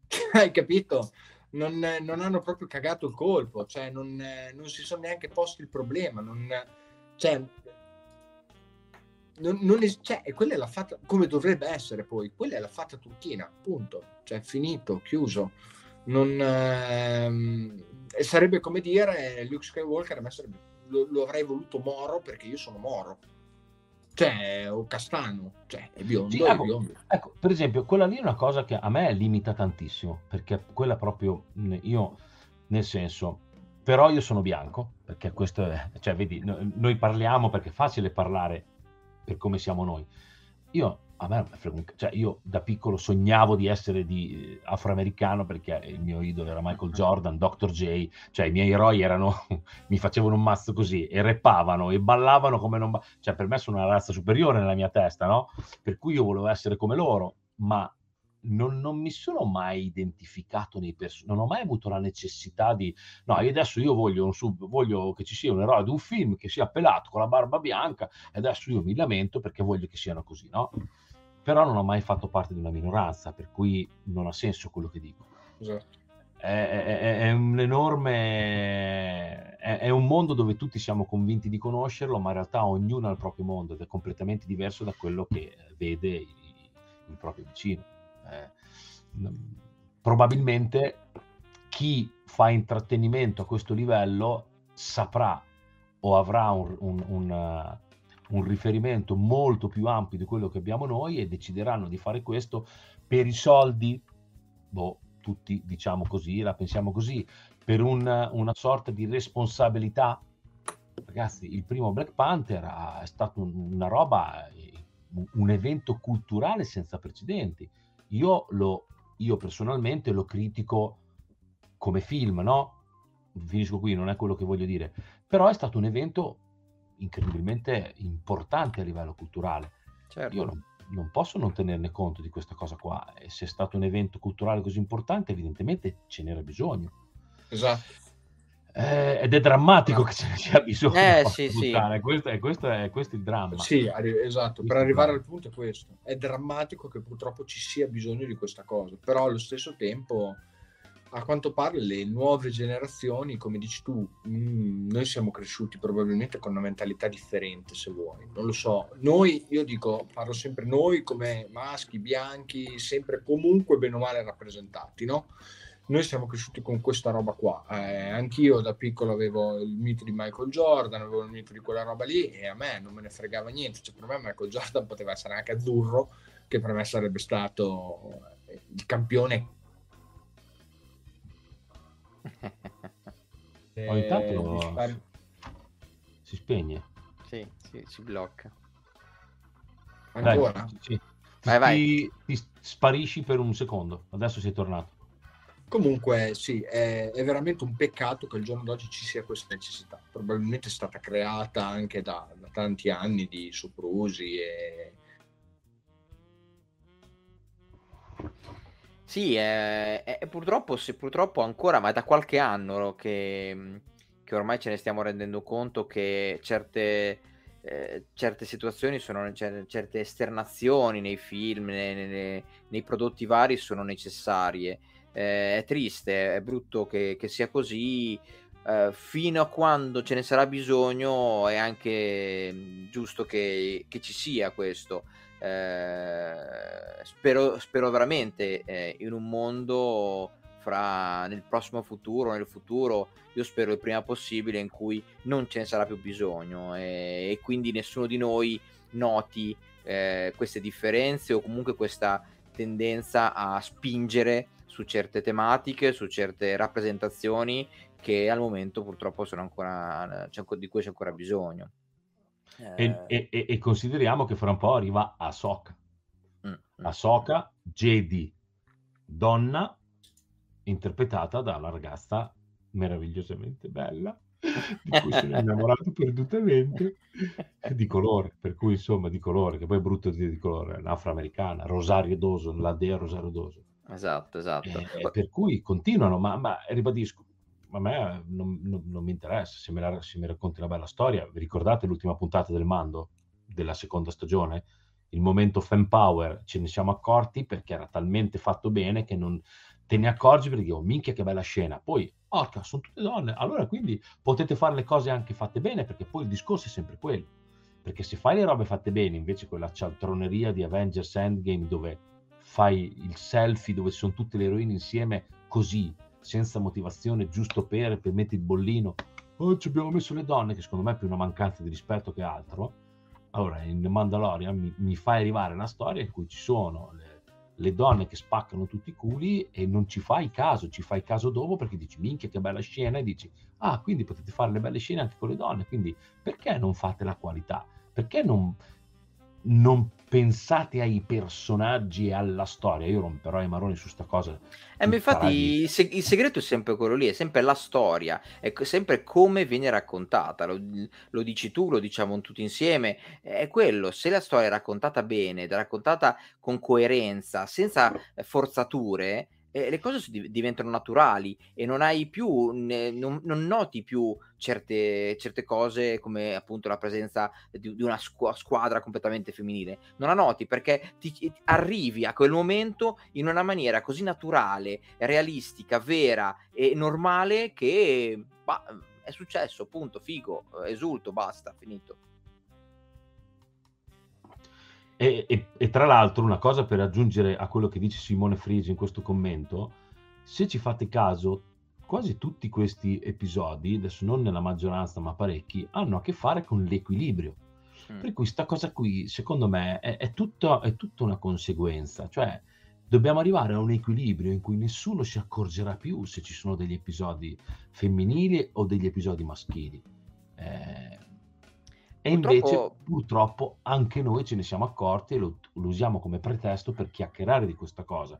Speaker 1: (laughs)
Speaker 3: hai capito? Non, non, hanno proprio cagato il colpo, cioè non, non, si sono neanche posti il problema, non, cioè, non, non es- cioè, quella è la fatta come dovrebbe essere poi, quella è la fatta turchina, punto, cioè finito, chiuso. Non, ehm, sarebbe come dire Luke Skywalker a sarebbe, lo, lo avrei voluto Moro perché io sono Moro cioè, o castano, cioè, è biondo, sì,
Speaker 1: ecco,
Speaker 3: è biondo.
Speaker 1: Ecco, per esempio, quella lì è una cosa che a me limita tantissimo, perché quella proprio, io, nel senso, però io sono bianco, perché questo è, cioè, vedi, noi parliamo perché è facile parlare per come siamo noi. Io a me frega un cioè io da piccolo sognavo di essere di eh, afroamericano perché il mio idolo era Michael Jordan, Dr. J, cioè i miei eroi erano, (laughs) mi facevano un mazzo così e reppavano e ballavano come non, cioè per me sono una razza superiore nella mia testa, no? Per cui io volevo essere come loro, ma non, non, mi sono mai identificato nei personaggi, non ho mai avuto la necessità di, no, io adesso io voglio, sub, voglio che ci sia un eroe di un film che sia pelato con la barba bianca e adesso io mi lamento perché voglio che siano così, no? Però non ho mai fatto parte di una minoranza, per cui non ha senso quello che dico.
Speaker 3: Esatto.
Speaker 1: È, è, è un enorme, è, è, un mondo dove tutti siamo convinti di conoscerlo, ma in realtà ognuno ha il proprio mondo ed è completamente diverso da quello che vede il, il proprio vicino. Eh, probabilmente chi fa intrattenimento a questo livello saprà o avrà un, un, un, un, riferimento molto più ampio di quello che abbiamo noi e decideranno di fare questo per i soldi, boh, tutti diciamo così, la pensiamo così, per una, una sorta di responsabilità. Ragazzi, il primo Black Panther è stato una roba, un evento culturale senza precedenti. Io, lo, io personalmente lo critico come film, no? Finisco qui, non è quello che voglio dire, però è stato un evento incredibilmente importante a livello culturale. Certo. Io non, non, posso non tenerne conto di questa cosa qua. E se è stato un evento culturale così importante, evidentemente ce n'era bisogno.
Speaker 3: Esatto.
Speaker 1: Eh, ed è drammatico che ce ne sia bisogno.
Speaker 2: Eh, sì, sì.
Speaker 1: Questo, è, questo, è, questo, è, il dramma.
Speaker 3: Sì, esatto. per arrivare al punto è questo. È drammatico che purtroppo ci sia bisogno di questa cosa, però allo stesso tempo a quanto pare le nuove generazioni, come dici tu, mh, mm, noi siamo cresciuti probabilmente con una mentalità differente, se vuoi. Non lo so. Noi, io dico, parlo sempre noi come maschi, bianchi, sempre comunque bene o male rappresentati, no? Noi siamo cresciuti con questa roba qua. Eh, anch'io da piccolo avevo il mito di Michael Jordan, avevo il mito di quella roba lì e a me non me ne fregava niente. Cioè, per me Michael Jordan poteva essere anche azzurro, che per me sarebbe stato il campione
Speaker 1: Ogni tanto spari... si spegne.
Speaker 2: Sì, sì, si blocca.
Speaker 3: Ancora? Dai, sì.
Speaker 1: Vai, vai. Ti, sparisci per un secondo, adesso sei tornato.
Speaker 3: Comunque sì, è, è, veramente un peccato che al giorno d'oggi ci sia questa necessità. Probabilmente è stata creata anche da, da tanti anni di soprusi e
Speaker 2: Sì, è, è purtroppo, se purtroppo ancora, ma è da qualche anno che, che ormai ce ne stiamo rendendo conto che certe, eh, certe situazioni sono certe esternazioni nei film, nei, nei, nei prodotti vari sono necessarie. Eh, è triste, è brutto che, che sia così. Eh, fino a quando ce ne sarà bisogno è anche giusto che, che ci sia questo. Eh, spero, spero, veramente eh, in un mondo fra nel prossimo futuro, nel futuro, io spero il prima possibile in cui non ce ne sarà più bisogno e, e quindi nessuno di noi noti eh, queste differenze o comunque questa tendenza a spingere su certe tematiche, su certe rappresentazioni che al momento purtroppo sono ancora, di cui c'è ancora bisogno.
Speaker 1: E, eh. e, e, consideriamo che fra un po' arriva Ahsoka. Mm, mm. Ahsoka, Jedi, donna, interpretata dalla ragazza meravigliosamente bella, di cui sono (laughs) innamorato perdutamente, di colore, per cui insomma di colore, che poi è brutto dire di colore, l'afroamericana, Rosario Dawson, la dea Rosario Dawson.
Speaker 2: Esatto, esatto.
Speaker 1: Eh, per cui continuano, ma, ma ribadisco, a me non, non, non mi interessa, se la, se mi racconti una bella storia, vi ricordate l'ultima puntata del Mando della seconda stagione? Il momento fan power ce ne siamo accorti perché era talmente fatto bene che non te ne accorgi perché dico, minchia che bella scena. Poi, orca, sono tutte donne. Allora quindi potete fare le cose anche fatte bene perché poi il discorso è sempre quello. Perché se fai le robe fatte bene, invece quella cialtroneria di Avengers Endgame dove fai il selfie dove sono tutte le eroine insieme così, senza motivazione, giusto per, per mettere il bollino, oh, ci abbiamo messo le donne, che secondo me è più una mancanza di rispetto che altro. Allora, in Mandalorian mi, mi fai arrivare una storia in cui ci sono le, le, donne che spaccano tutti i culi e non ci fai caso, ci fai caso dopo perché dici minchia che bella scena e dici ah quindi potete fare le belle scene anche con le donne, quindi perché non fate la qualità? Perché non, non pensate ai personaggi e alla storia. Io romperò i maroni su sta cosa.
Speaker 2: Eh, infatti il, seg- il, segreto è sempre quello lì, è sempre la storia, è sempre come viene raccontata. Lo, lo, dici tu, lo diciamo tutti insieme. È quello, se la storia è raccontata bene, raccontata con coerenza, senza forzature, eh, le cose diventano naturali e non hai più, ne, non, non, noti più certe, certe, cose come appunto la presenza di, di una squ- squadra completamente femminile. Non la noti perché ti, ti arrivi a quel momento in una maniera così naturale, realistica, vera e normale che bah, è successo, punto, figo, esulto, basta, finito.
Speaker 1: E, e, e, tra l'altro una cosa per aggiungere a quello che dice Simone Frigi in questo commento, se ci fate caso, quasi tutti questi episodi, adesso non nella maggioranza ma parecchi, hanno a che fare con l'equilibrio. Mm. Per cui sta cosa qui, secondo me, è, è, tutto, è tutta una conseguenza, cioè dobbiamo arrivare a un equilibrio in cui nessuno si accorgerà più se ci sono degli episodi femminili o degli episodi maschili. Eh, e invece, purtroppo, anche noi ce ne siamo accorti e lo, lo, usiamo come pretesto per chiacchierare di questa cosa.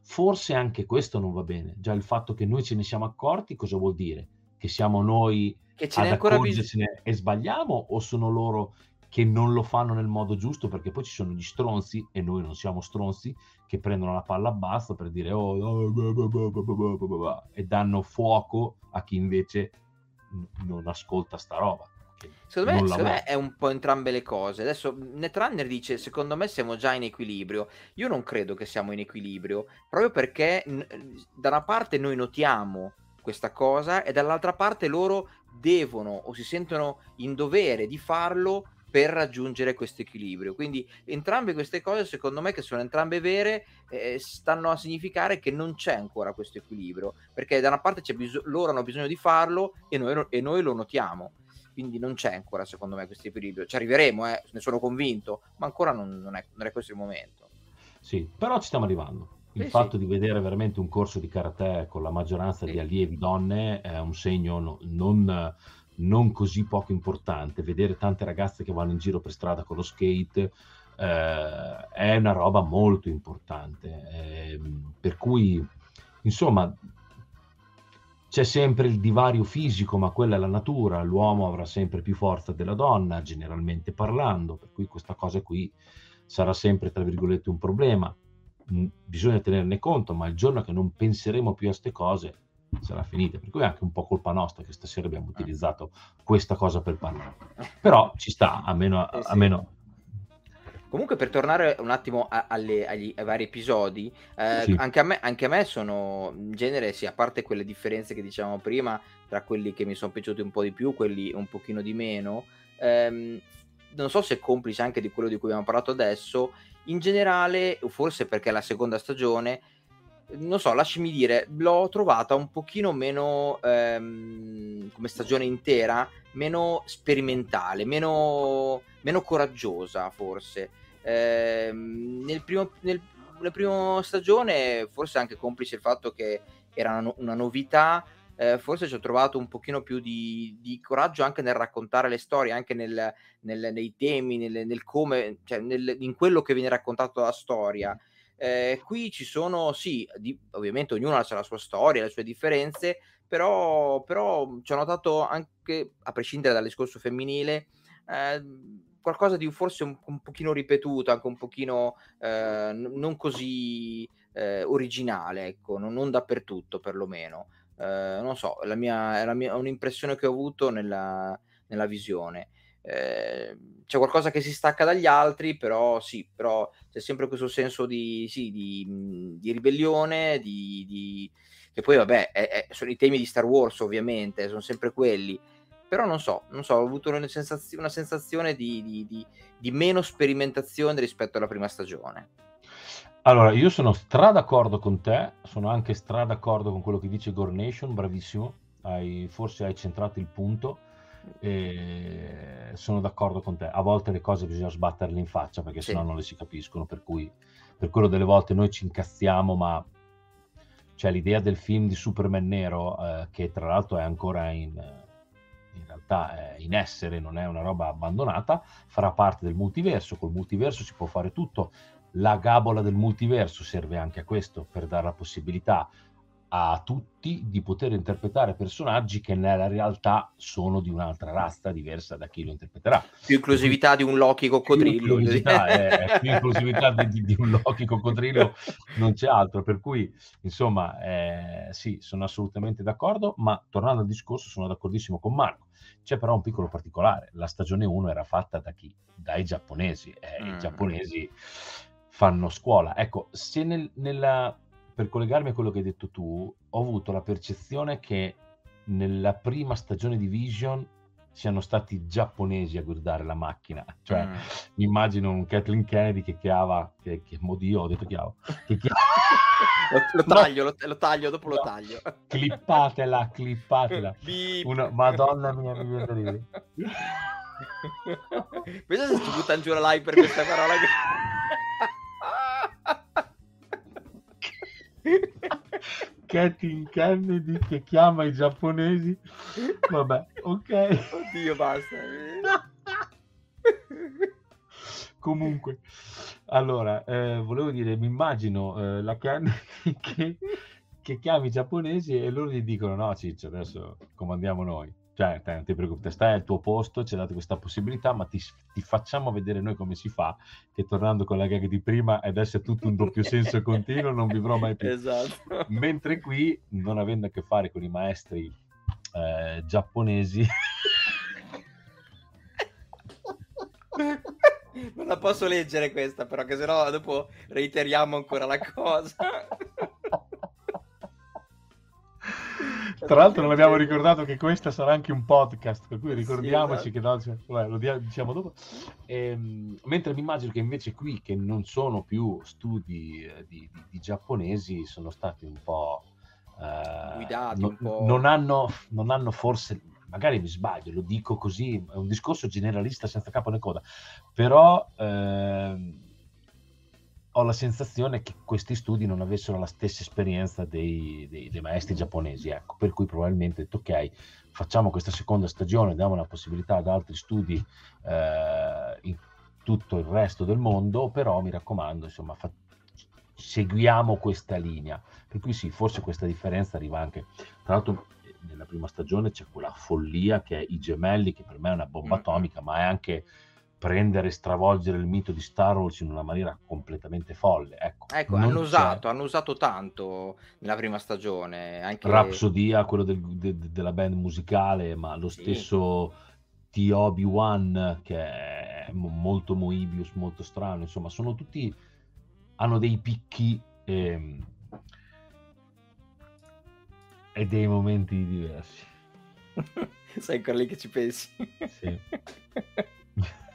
Speaker 1: Forse anche questo non va bene. Già il fatto che noi ce ne siamo accorti, cosa vuol dire? Che siamo noi che ce ad accorgercene bis- e sbagliamo o sono loro che non lo fanno nel modo giusto perché poi ci sono gli stronzi e noi non siamo stronzi che prendono la palla a basso per dire oh, oh e danno fuoco a chi invece non ascolta sta roba.
Speaker 2: Secondo me, secondo me, è un po' entrambe le cose. Adesso Netrunner dice: Secondo me siamo già in equilibrio. Io non credo che siamo in equilibrio, proprio perché da una parte noi notiamo questa cosa e dall'altra parte loro devono o si sentono in dovere di farlo per raggiungere questo equilibrio. Quindi entrambe queste cose, secondo me, che sono entrambe vere, eh, stanno a significare che non c'è ancora questo equilibrio, perché da una parte bis- loro hanno bisogno di farlo e noi, e noi lo notiamo quindi non c'è ancora secondo me questo equilibrio. Ci arriveremo, eh, ne sono convinto, ma ancora non, non, è, non, è, questo il momento.
Speaker 1: Sì, però ci stiamo arrivando. Il eh fatto sì. di vedere veramente un corso di karate con la maggioranza sì. di allievi donne è un segno no, non, non, così poco importante. Vedere tante ragazze che vanno in giro per strada con lo skate eh, è una roba molto importante. Eh, per cui, insomma, c'è sempre il divario fisico, ma quella è la natura, l'uomo avrà sempre più forza della donna, generalmente parlando, per cui questa cosa qui sarà sempre, tra virgolette, un problema. Mm, bisogna tenerne conto, ma il giorno che non penseremo più a queste cose sarà finita, per cui è anche un po' colpa nostra che stasera abbiamo eh. utilizzato questa cosa per parlare. Però ci sta, almeno, eh sì. almeno
Speaker 2: Comunque, per tornare un attimo a, alle, agli, ai vari episodi, eh, sì. anche, a me, anche, a me, sono in genere, sì, a parte quelle differenze che dicevamo prima, tra quelli che mi sono piaciuti un po' di più, quelli un pochino di meno, ehm, non so se è complice anche di quello di cui abbiamo parlato adesso, in generale, forse perché è la seconda stagione, non so, lasciami dire, l'ho trovata un pochino meno ehm, come stagione intera, meno sperimentale, meno, meno coraggiosa forse. Eh, nel primo, nel, nella prima stagione, forse anche complice il fatto che era una, una novità, eh, forse ci ho trovato un pochino più di, di, coraggio anche nel raccontare le storie, anche nel, nel, nei temi, nel, nel come, cioè in quello che viene raccontato la storia. Eh, qui ci sono, sì, di, ovviamente ognuno ha la sua storia, le sue differenze, però, però ci ho notato anche, a prescindere dal discorso femminile, eh, qualcosa di forse un, un, pochino ripetuto, anche un pochino eh, non così eh, originale, ecco, non, non, dappertutto perlomeno. Eh, non so, la mia, è, la mia, è un'impressione che ho avuto nella, nella visione. Eh, c'è qualcosa che si stacca dagli altri, però sì, però c'è sempre questo senso di, sì, di, di ribellione, di, di, che poi vabbè, è, è, sono i temi di Star Wars ovviamente, sono sempre quelli, però non so, non so ho avuto una sensazione, una sensazione di, meno sperimentazione rispetto alla prima stagione.
Speaker 1: Allora, io sono stra d'accordo con te, sono anche stra d'accordo con quello che dice Gornation, bravissimo, hai, forse hai centrato il punto e sono d'accordo con te. A volte le cose bisogna sbatterle in faccia perché sì. sennò non le si capiscono. Per cui per quello delle volte noi ci incazziamo, ma cioè, l'idea del film di Superman nero, eh, che tra l'altro è ancora in, in realtà è in essere, non è una roba abbandonata, farà parte del multiverso. Col multiverso si può fare tutto. La gabola del multiverso serve anche a questo, per dare la possibilità a tutti di poter interpretare personaggi che nella realtà sono di un'altra razza diversa da chi lo interpreterà.
Speaker 2: Più inclusività di un Loki coccodrillo.
Speaker 1: Più inclusività, eh, più inclusività di, di, un Loki coccodrillo non c'è altro, per cui insomma eh, sì, sono assolutamente d'accordo, ma tornando al discorso sono d'accordissimo con Marco. C'è però un piccolo particolare, la stagione 1 era fatta da chi? Dai giapponesi, eh, mm. i giapponesi fanno scuola. Ecco, se nel, nella per collegarmi a quello che hai detto tu, ho avuto la percezione che nella prima stagione di Vision siano stati i giapponesi a guardare la macchina. Cioè, mm. mi immagino un Kathleen Kennedy che chiava, che, che modio, ho detto chiavo, che chiava. (laughs)
Speaker 2: lo, lo, taglio, no. lo, lo, taglio, dopo no. lo taglio.
Speaker 1: Clippatela, clippatela. (laughs) Una, Madonna mia, mi viene da ridere.
Speaker 2: Pensa se ci buttano giù la live per questa parola che... (laughs)
Speaker 1: Kathleen Kennedy che chiama i giapponesi. Vabbè, ok.
Speaker 2: Oddio, basta. (laughs)
Speaker 1: Comunque, allora, eh, volevo dire, mi immagino eh, la Kennedy (laughs) che, che chiama i giapponesi e loro gli dicono no Ciccio, adesso comandiamo noi cioè te, non ti preoccupare, stai al tuo posto, ci hai dato questa possibilità, ma ti, ti, facciamo vedere noi come si fa, che tornando con la gag di prima ed essere tutto un doppio (laughs) senso continuo, non vivrò mai più.
Speaker 2: Esatto.
Speaker 1: Mentre qui, non avendo a che fare con i maestri eh, giapponesi... (laughs)
Speaker 2: non la posso leggere questa, però, che sennò dopo reiteriamo ancora la cosa. (laughs)
Speaker 1: Tra l'altro non abbiamo ricordato che questa sarà anche un podcast, per cui ricordiamoci sì, esatto. che no, cioè, lo diciamo dopo. Ehm, mentre mi immagino che invece qui, che non sono più studi eh, di, di, di, giapponesi, sono stati un po'...
Speaker 2: Eh, Guidati no, un po'...
Speaker 1: Non hanno, non hanno forse magari mi sbaglio, lo dico così, è un discorso generalista senza capo né coda, però eh, ho la sensazione che questi studi non avessero la stessa esperienza dei, dei, dei maestri giapponesi, ecco, per cui probabilmente ho detto ok, facciamo questa seconda stagione, diamo la possibilità ad altri studi eh, in tutto il resto del mondo, però mi raccomando, insomma, fa- seguiamo questa linea. Per cui sì, forse questa differenza arriva anche, tra l'altro nella prima stagione c'è quella follia che è i gemelli, che per me è una bomba mm-hmm. atomica, ma è anche prendere e stravolgere il mito di Star Wars in una maniera completamente folle. Ecco,
Speaker 2: ecco hanno usato, hanno usato tanto nella prima stagione. Anche...
Speaker 1: Rapsodia, quello del, de, della band musicale, ma lo sì. stesso T. Obi-Wan, che è molto Moebius, molto strano, insomma, sono tutti... hanno dei picchi e, ehm, e dei momenti diversi. (laughs)
Speaker 2: Sei ancora lì che ci pensi.
Speaker 1: Sì. (laughs)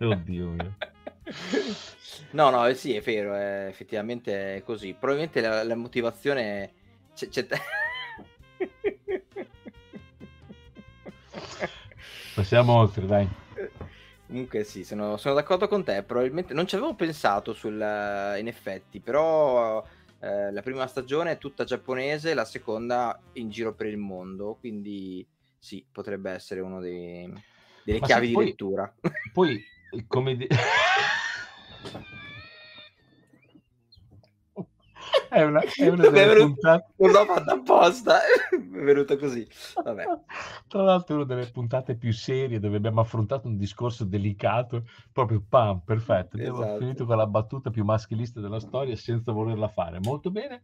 Speaker 1: Oddio mio.
Speaker 2: No, no, sì, è vero, è, effettivamente è così. Probabilmente la, la motivazione c'è... c'è...
Speaker 1: Passiamo oltre, dai.
Speaker 2: Comunque sì, sono, sono, d'accordo con te. Probabilmente non ci avevo pensato sul, in effetti, però eh, la prima stagione è tutta giapponese, la seconda in giro per il mondo, quindi sì, potrebbe essere uno dei, delle Ma chiavi sì, poi, di lettura.
Speaker 1: Poi come di... è una, è una (laughs) delle
Speaker 2: venuto, puntate... Non l'ho fatta apposta, (laughs) è venuta così. Vabbè.
Speaker 1: Tra l'altro una delle puntate più serie dove abbiamo affrontato un discorso delicato, proprio pam, perfetto. Abbiamo esatto. finito con la battuta più maschilista della storia senza volerla fare. Molto bene.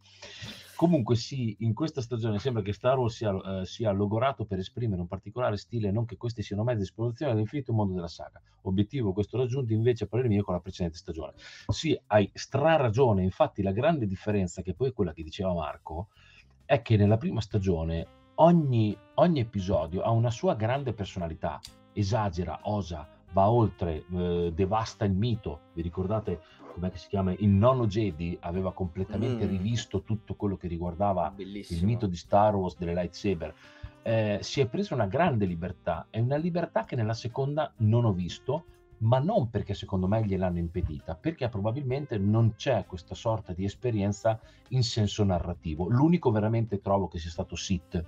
Speaker 1: Comunque sì, in questa stagione sembra che Star Wars sia, uh, sia, logorato per esprimere un particolare stile, non che questi siano mezzi di esplorazione dell'infinito mondo della saga. Obiettivo questo raggiunto invece a parere mio con la precedente stagione. Sì, hai stra ragione, infatti la grande differenza, che poi è quella che diceva Marco, è che nella prima stagione ogni, ogni episodio ha una sua grande personalità, esagera, osa, va oltre, eh, devasta il mito. Vi ricordate come si chiama? Il nono Jedi aveva completamente mm. rivisto tutto quello che riguardava Bellissimo. il mito di Star Wars delle lightsaber. Eh, si è presa una grande libertà, è una libertà che nella seconda non ho visto, ma non perché secondo me gliel'hanno impedita, perché probabilmente non c'è questa sorta di esperienza in senso narrativo. L'unico veramente trovo che sia stato Sith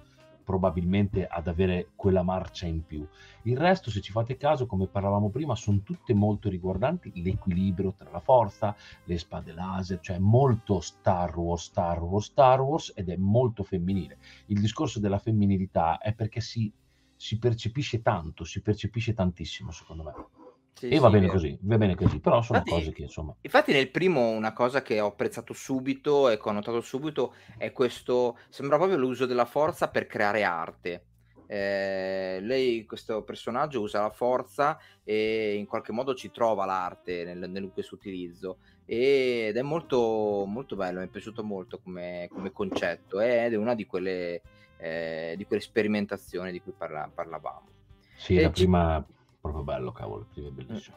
Speaker 1: probabilmente ad avere quella marcia in più. Il resto, se ci fate caso, come parlavamo prima, sono tutte molto riguardanti l'equilibrio tra la forza, le spade laser, cioè molto Star Wars, Star Wars, Star Wars ed è molto femminile. Il discorso della femminilità è perché si, si percepisce tanto, si percepisce tantissimo, secondo me. Sì, e va bene vero. così, va bene così, però sono infatti, cose che insomma...
Speaker 2: Infatti nel primo una cosa che ho apprezzato subito e che ho notato subito è questo, sembra proprio l'uso della forza per creare arte. Eh, lei, questo personaggio, usa la forza e in qualche modo ci trova l'arte nel, nel questo utilizzo ed è molto, molto bello, mi è piaciuto molto come, come concetto ed è una di quelle, eh, di quelle sperimentazioni di cui parla, parlavamo.
Speaker 1: Sì, la prima proprio bello, cavolo, è bellissimo.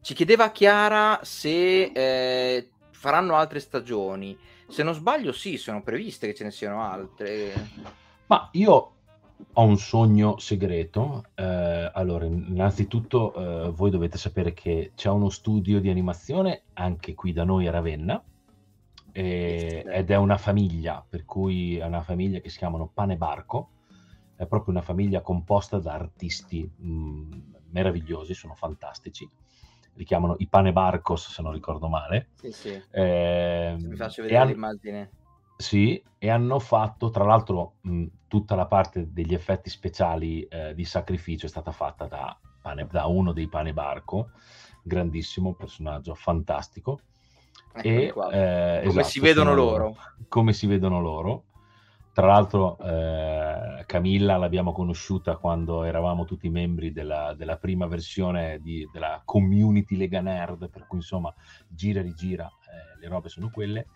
Speaker 2: Ci chiedeva Chiara se eh, faranno altre stagioni. Se non sbaglio, sì, sono previste che ce ne siano altre.
Speaker 1: Ma io ho un sogno segreto. Eh, allora, innanzitutto, eh, voi dovete sapere che c'è uno studio di animazione anche qui da noi a Ravenna. E, ed è una famiglia, per cui è una famiglia che si chiamano Pane Barco. È proprio una famiglia composta da artisti mh, mm, meravigliosi, sono fantastici. Li chiamano i Pane Barcos, se non ricordo male.
Speaker 2: Sì, sì. Eh, Mi faccio vedere han... l'immagine.
Speaker 1: Sì, e hanno fatto, tra l'altro, mh, tutta la parte degli effetti speciali eh, di sacrificio è stata fatta da, pane, da, uno dei Pane Barco, grandissimo personaggio, fantastico.
Speaker 2: Ecco e, eh, come esatto, si vedono loro.
Speaker 1: Come si vedono loro. Tra l'altro eh, Camilla l'abbiamo conosciuta quando eravamo tutti membri della, della prima versione di, della community Lega Nerd, per cui insomma gira rigira, eh, le robe sono quelle,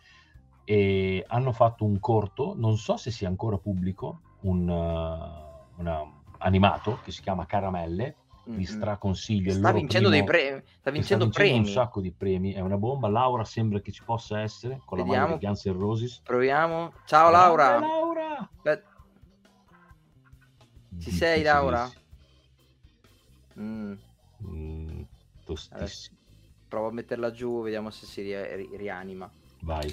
Speaker 1: e hanno fatto un corto, non so se sia ancora pubblico, un, uh, una, animato che si chiama Caramelle, vi straconsiglio.
Speaker 2: Sta vincendo primo, dei premi. Sta vincendo, sta vincendo
Speaker 1: premi. un sacco di premi. È una bomba. Laura sembra che ci possa essere con Vediamo. la mano di Guns N' Roses.
Speaker 2: Proviamo. Ciao Laura.
Speaker 1: Laura.
Speaker 2: Beh. Ci sei Laura? Mm.
Speaker 1: Mm, tostissimo.
Speaker 2: Provo a metterla giù, vediamo se si ri- rianima.
Speaker 1: Vai.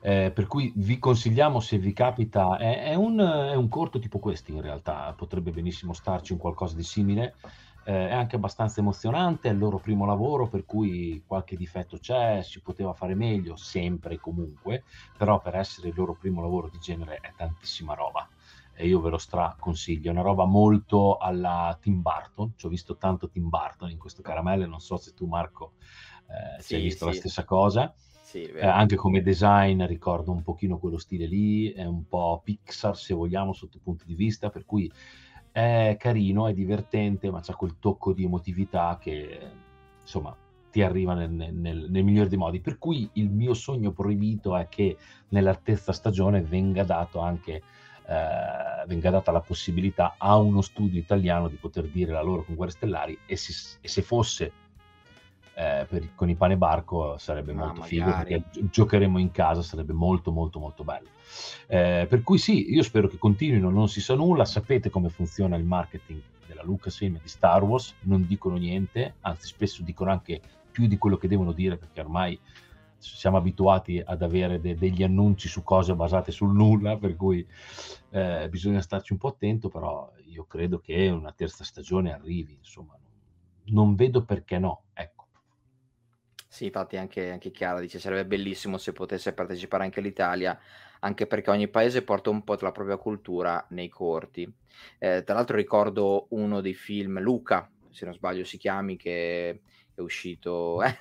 Speaker 1: Eh, per cui vi consigliamo se vi capita, è, è, un, è, un, corto tipo questo in realtà, potrebbe benissimo starci un qualcosa di simile, eh, è anche abbastanza emozionante, è il loro primo lavoro per cui qualche difetto c'è, si poteva fare meglio, sempre e comunque, però per essere il loro primo lavoro di genere è tantissima roba e io ve lo straconsiglio, è una roba molto alla Tim Burton, ci ho visto tanto Tim Burton in questo caramelle, non so se tu Marco eh, sì, ci hai visto sì. la stessa cosa.
Speaker 2: Sì,
Speaker 1: eh, anche come design ricordo un pochino quello stile lì, è un po' Pixar se vogliamo sotto punto di vista, per cui è carino, è divertente, ma c'ha quel tocco di emotività che insomma ti arriva nel, nel, nel, migliore dei modi. Per cui il mio sogno proibito è che nella terza stagione venga dato anche eh, venga data la possibilità a uno studio italiano di poter dire la loro con Guerre Stellari e, si, e se fosse eh, per, con i pane barco sarebbe ah, molto magari. figo perché giocheremo in casa, sarebbe molto molto molto bello. Eh, per cui sì, io spero che continuino, non si sa nulla, sapete come funziona il marketing della Lucasfilm e di Star Wars, non dicono niente, anzi spesso dicono anche più di quello che devono dire perché ormai siamo abituati ad avere de- degli annunci su cose basate sul nulla, per cui eh, bisogna starci un po' attento, però io credo che una terza stagione arrivi, insomma, non vedo perché no, ecco.
Speaker 2: Sì, infatti anche, anche Chiara dice sarebbe bellissimo se potesse partecipare anche l'Italia, anche perché ogni paese porta un po' della propria cultura nei corti. Eh, tra l'altro ricordo uno dei film, Luca, se non sbaglio si chiami, che è uscito... Eh.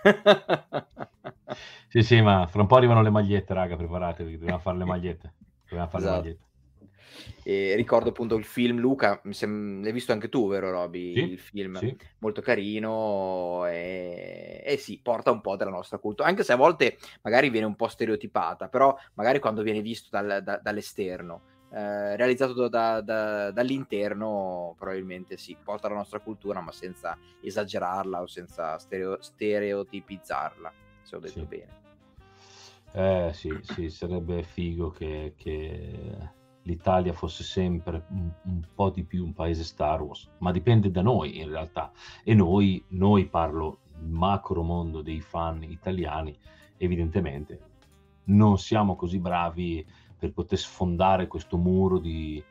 Speaker 1: sì, sì, ma fra un po' arrivano le magliette, raga, preparatevi, dobbiamo fare le magliette. Dobbiamo fare esatto. le magliette.
Speaker 2: E ricordo appunto il film Luca, sem- l'hai visto anche tu, vero Roby?
Speaker 1: Sì,
Speaker 2: il film
Speaker 1: sì.
Speaker 2: molto carino e... e sì, porta un po' della nostra cultura, anche se a volte magari viene un po' stereotipata, però magari quando viene visto dal, da, dall'esterno. Eh, realizzato da, da, dall'interno probabilmente sì, porta la nostra cultura ma senza esagerarla o senza stereo, stereotipizzarla se ho detto
Speaker 1: sì.
Speaker 2: bene
Speaker 1: eh sì, sì, sarebbe figo che, che l'Italia fosse sempre un, un, po' di più un paese Star Wars, ma dipende da noi in realtà. E noi, noi parlo macro mondo dei fan italiani, evidentemente non siamo così bravi per poter sfondare questo muro di,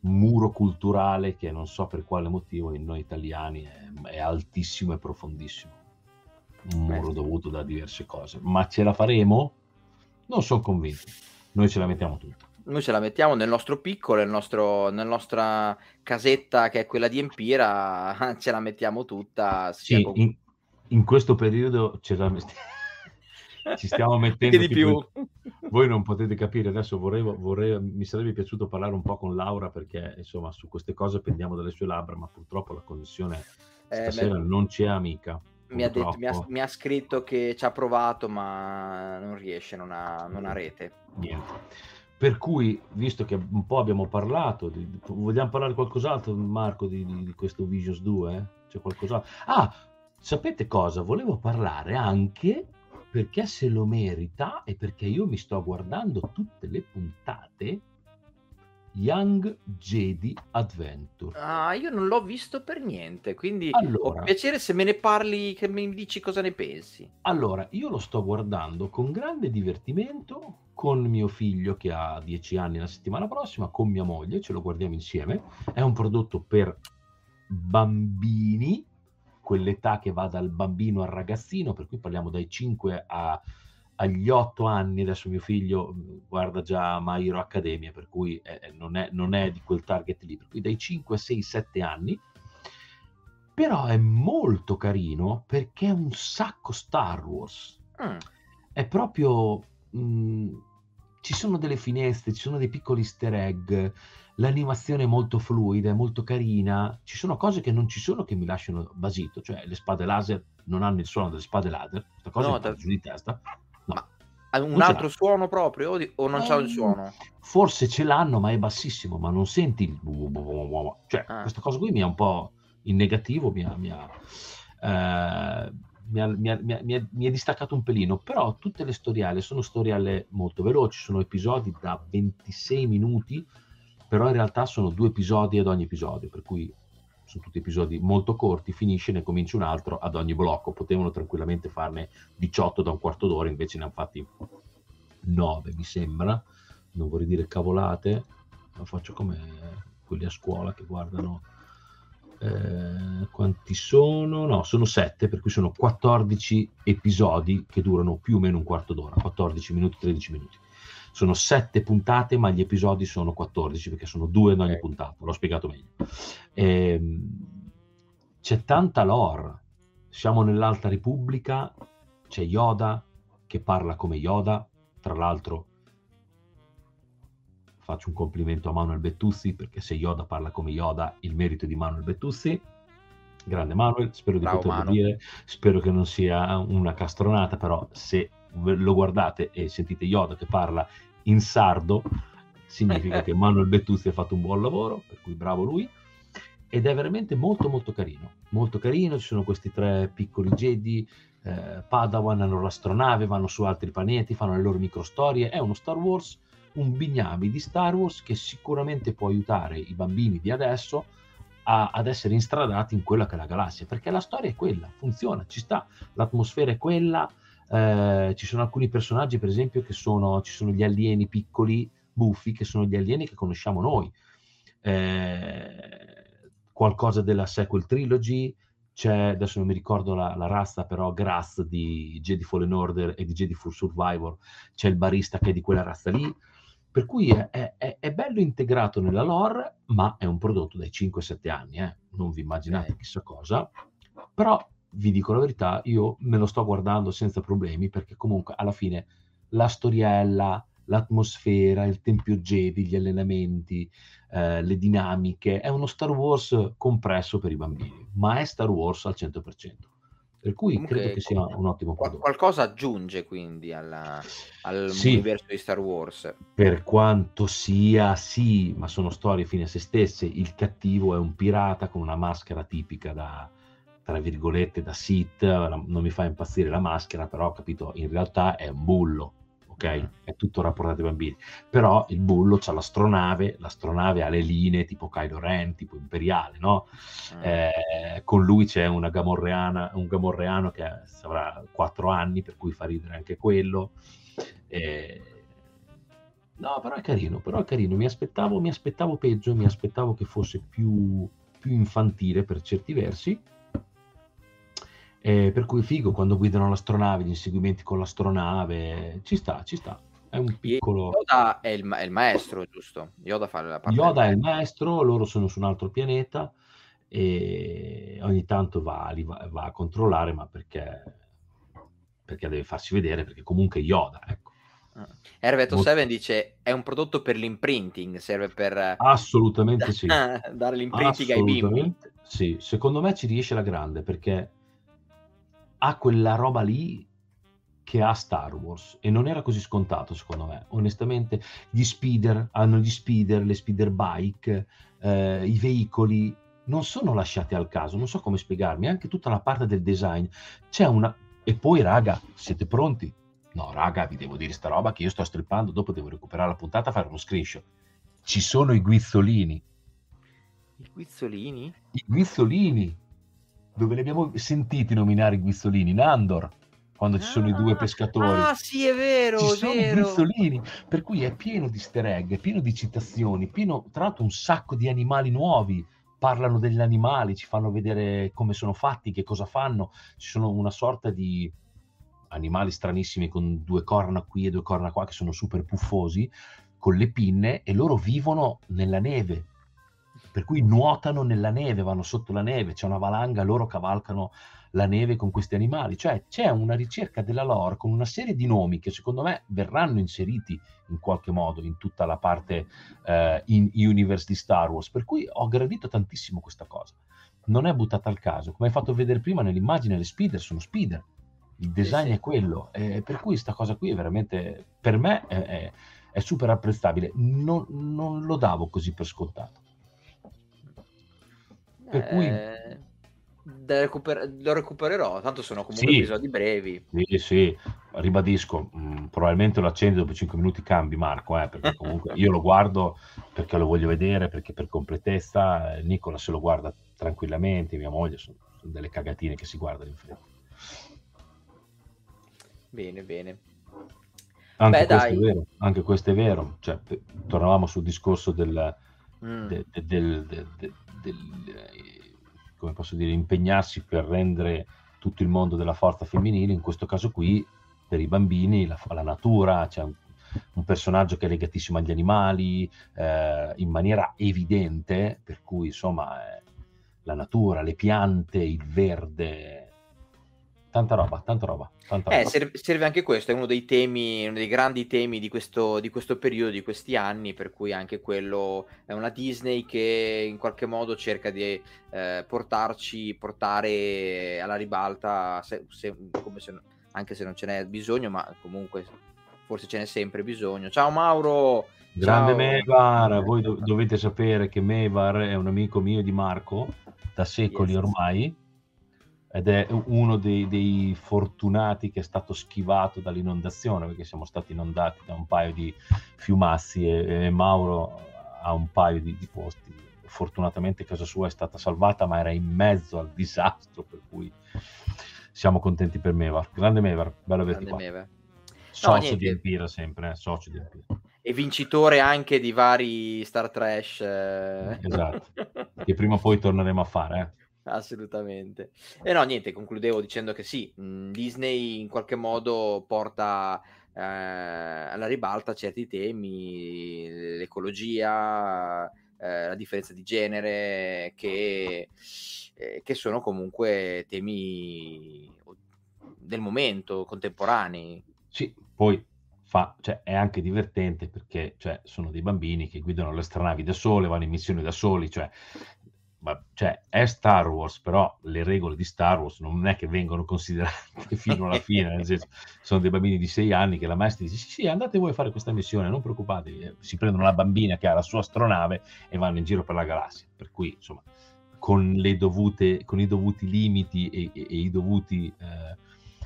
Speaker 1: muro culturale che non so per quale motivo in noi italiani è, è altissimo e profondissimo. Un muro dovuto da diverse cose. Ma ce la faremo? Non sono convinto. Noi ce la mettiamo tutta.
Speaker 2: Noi ce la mettiamo nel nostro piccolo, nel nostro, nella nostra casetta che è quella di Empira, (laughs) ce la mettiamo tutta.
Speaker 1: Sì, con... in, in, questo periodo ce la mettiamo. (laughs) ci stiamo mettendo
Speaker 2: di più.
Speaker 1: Voi non potete capire, adesso vorrei, vorrei, mi sarebbe piaciuto parlare un po' con Laura perché insomma su queste cose pendiamo dalle sue labbra, ma purtroppo la connessione eh, stasera non c'è amica.
Speaker 2: Mi ha, detto, mi, ha, mi ha, scritto che ci ha provato ma non riesce, non ha, non ha rete.
Speaker 1: Niente. Per cui, visto che un po' abbiamo parlato, di, vogliamo parlare qualcos'altro, Marco, di, di, di questo Visions 2? Eh? C'è qualcos'altro? Ah, sapete cosa? Volevo parlare anche perché se lo merita e perché io mi sto guardando tutte le puntate Young Jedi Adventure.
Speaker 2: Ah, io non l'ho visto per niente, quindi allora, ho piacere se me ne parli, che mi dici cosa ne pensi.
Speaker 1: Allora, io lo sto guardando con grande divertimento con mio figlio che ha 10 anni la settimana prossima, con mia moglie, ce lo guardiamo insieme. È un prodotto per bambini quell'età che va dal bambino al ragazzino, per cui parliamo dai 5 a, agli 8 anni, adesso mio figlio mm, guarda già My Hero Academia, per cui è, non, è, non, è, di quel target lì, per cui dai 5 6, 7 anni, però è molto carino perché è un sacco Star Wars. Mm. È proprio... Mh, mm, ci sono delle finestre, ci sono dei piccoli easter egg, l'animazione è molto fluida, è molto carina, ci sono cose che non ci sono che mi lasciano basito, cioè le spade laser non hanno il suono delle spade laser, questa cosa no, da... giù di testa.
Speaker 2: Un altro suono proprio o, non eh, c'ha il suono?
Speaker 1: Forse ce l'hanno, ma è bassissimo, ma non senti il... Cioè, ah. questa cosa qui mi ha un po' in negativo, mi ha... Mi ha eh, mi ha, mi, ha, mi, ha, mi ha, distaccato un pelino, però tutte le storielle sono storielle molto veloci, sono episodi da 26 minuti, però in realtà sono due episodi ad ogni episodio, per cui sono tutti episodi molto corti, finisce, ne comincia un altro ad ogni blocco. Potevano tranquillamente farne 18 da un quarto d'ora, invece ne hanno fatti 9, mi sembra. Non vorrei dire cavolate, ma faccio come quelli a scuola che guardano eh, quanti sono? No, sono 7, per cui sono 14 episodi che durano più o meno un quarto d'ora, 14 minuti, 13 minuti sono sette puntate, ma gli episodi sono 14 perché sono due in ogni okay. puntata. L'ho spiegato meglio. E, ehm, c'è tanta lore. Siamo nell'Alta Repubblica, c'è Yoda che parla come Yoda. Tra l'altro, faccio un complimento a Manuel Bettuzzi perché se Yoda parla come Yoda, il merito è di Manuel Bettuzzi. Grande Manuel, spero Bravo, di poterlo dire. Spero che non sia una castronata, però se lo guardate e sentite Yoda che parla in sardo, significa (laughs) che Manuel Bettuzzi ha fatto un buon lavoro, per cui bravo lui. Ed è veramente molto molto carino, molto carino, ci sono questi tre piccoli Jedi, eh, Padawan hanno l'astronave, vanno su altri pianeti, fanno le loro microstorie, è uno Star Wars, un bignami di Star Wars che sicuramente può aiutare i bambini di adesso a, ad essere instradati in quella che è la galassia, perché la storia è quella, funziona, ci sta, l'atmosfera è quella, eh, ci sono alcuni personaggi, per esempio, che sono, ci sono gli alieni piccoli, buffi, che sono gli alieni che conosciamo noi. Eh, qualcosa della sequel trilogy, c'è, adesso non mi ricordo la, la razza, però Grass di Jedi Fallen Order e di Jedi Full Survivor, c'è il barista che è di quella razza lì, per cui è, è, è bello integrato nella lore, ma è un prodotto dai 5-7 anni, eh? non vi immaginate chissà cosa, però vi dico la verità, io me lo sto guardando senza problemi perché comunque alla fine la storiella, l'atmosfera, il tempio Jedi, gli allenamenti, eh, le dinamiche, è uno Star Wars compresso per i bambini, ma è Star Wars al 100%. Per cui Comunque, credo che sia un ottimo prodotto.
Speaker 2: Qualcosa aggiunge quindi alla, al sì, universo di Star Wars.
Speaker 1: Per quanto sia, sì, ma sono storie fine a se stesse. Il cattivo è un pirata con una maschera tipica da, tra virgolette da Sith, non mi fa impazzire la maschera, però capito, in realtà è un bullo, ok? Mm. È tutto rapportato ai bambini. Però il bullo ha l'astronave, l'astronave ha le linee tipo Kylo Ren, tipo imperiale, no? Mm. Eh, con lui c'è una gamorreana, un gamorreano che avrà quattro anni, per cui fa ridere anche quello. Eh, No, però è carino, però è carino. Mi aspettavo, mi aspettavo peggio, mi aspettavo che fosse più, più infantile per certi versi. Eh, per cui figo quando guidano l'astronave, gli inseguimenti con l'astronave, ci sta, ci sta. È un piccolo...
Speaker 2: Yoda è il, è il maestro, giusto? Yoda fa la parte
Speaker 1: Yoda è il maestro, loro sono su un altro pianeta e ogni tanto va, va, va a controllare, ma perché, perché deve farsi vedere, perché comunque Yoda, ecco.
Speaker 2: Hervet07 dice è un prodotto per l'imprinting, serve per
Speaker 1: assolutamente sì. (laughs)
Speaker 2: dare l'imprinting ai bimbi.
Speaker 1: Sì, secondo me ci riesce la grande perché ha quella roba lì che ha Star Wars e non era così scontato secondo me. Onestamente gli speeder hanno gli speeder, le speeder bike, eh, i veicoli non sono lasciati al caso, non so come spiegarmi, anche tutta la parte del design. C'è una e poi raga, siete pronti? No, raga, vi devo dire sta roba che io sto strippando, dopo devo recuperare la puntata fare uno screenshot. Ci sono i guizzolini.
Speaker 2: I guizzolini?
Speaker 1: I guizzolini. Dove li abbiamo sentiti nominare i guizzolini? Nandor, quando ci sono i due ah, pescatori.
Speaker 2: Ah, sì, è vero,
Speaker 1: ci
Speaker 2: è
Speaker 1: sono
Speaker 2: vero.
Speaker 1: i guizzolini. Per cui è pieno di easter egg, è pieno di citazioni, pieno, tra l'altro, un sacco di animali nuovi parlano degli animali, ci fanno vedere come sono fatti, che cosa fanno. Ci sono una sorta di animali stranissimi con due corna qui e due corna qua che sono super puffosi, con le pinne e loro vivono nella neve. Per cui nuotano nella neve, vanno sotto la neve, c'è una valanga, loro cavalcano la neve con questi animali. Cioè c'è una ricerca della lore con una serie di nomi che secondo me verranno inseriti in qualche modo in tutta la parte uh, in universe di Star Wars. Per cui ho gradito tantissimo questa cosa. Non è buttata al caso. Come hai fatto vedere prima nell'immagine, le speeder sono speeder il design è quello, eh, per cui questa cosa qui è veramente, per me è, è, è super apprezzabile, non, non, lo davo così per scontato.
Speaker 2: Per eh, cui... Recuper- lo recupererò, tanto sono comunque sì, episodi brevi.
Speaker 1: Sì, sì, ribadisco, mh, mm, probabilmente lo accendi dopo 5 minuti cambi Marco, eh, perché (laughs) comunque io lo guardo perché lo voglio vedere, perché per completezza, Nicola se lo guarda tranquillamente, mia moglie, sono, sono delle cagatine che si guardano in fretta.
Speaker 2: Bene, bene.
Speaker 1: Anche, Beh, questo, È vero, anche questo è vero. Cioè, tornavamo sul discorso del, mm. de, de, de, del come posso dire, impegnarsi per rendere tutto il mondo della forza femminile, in questo caso qui, per i bambini, la, la natura, c'è un, un, personaggio che è legatissimo agli animali, eh, in maniera evidente, per cui insomma eh, la natura, le piante, il verde, tanta roba, tanta roba. Tanta
Speaker 2: eh,
Speaker 1: roba.
Speaker 2: Serve, serve, anche questo, è uno dei temi, uno dei grandi temi di questo, di questo, periodo, di questi anni, per cui anche quello è una Disney che in qualche modo cerca di eh, portarci, portare alla ribalta, se, se, se, anche se non ce n'è bisogno, ma comunque forse ce n'è sempre bisogno. Ciao Mauro!
Speaker 1: Grande Ciao. Mevar, voi do- dovete sapere che Mevar è un amico mio di Marco da secoli yes. ormai ed è uno dei, dei, fortunati che è stato schivato dall'inondazione perché siamo stati inondati da un paio di fiumazzi e, e Mauro ha un paio di, di, posti fortunatamente casa sua è stata salvata ma era in mezzo al disastro per cui siamo contenti per Mevar grande Mevar bello averti qua Mevar. socio no, di Empira sempre eh? socio di Empira
Speaker 2: e vincitore anche di vari Star Trash eh.
Speaker 1: esatto (laughs) che prima o poi torneremo a fare eh
Speaker 2: Assolutamente. E no, niente, concludevo dicendo che sì, mhmm, Disney in qualche modo porta eh, alla ribalta certi temi, l'ecologia, eh, la differenza di genere, che, eh, che sono comunque temi del momento, contemporanei.
Speaker 1: Sì, poi fa, cioè, è anche divertente perché cioè, sono dei bambini che guidano le astronavi da sole, vanno in missione da soli, cioè ma, cioè, è Star Wars, però le regole di Star Wars non è che vengono considerate (laughs) fino alla fine, nel senso, sono dei bambini di sei anni che la maestra dice sì, sì, andate voi a fare questa missione, non preoccupatevi, si prendono la bambina che ha la sua astronave e vanno in giro per la galassia, per cui, insomma, con, dovute, con i dovuti limiti e, e, e i dovuti, eh,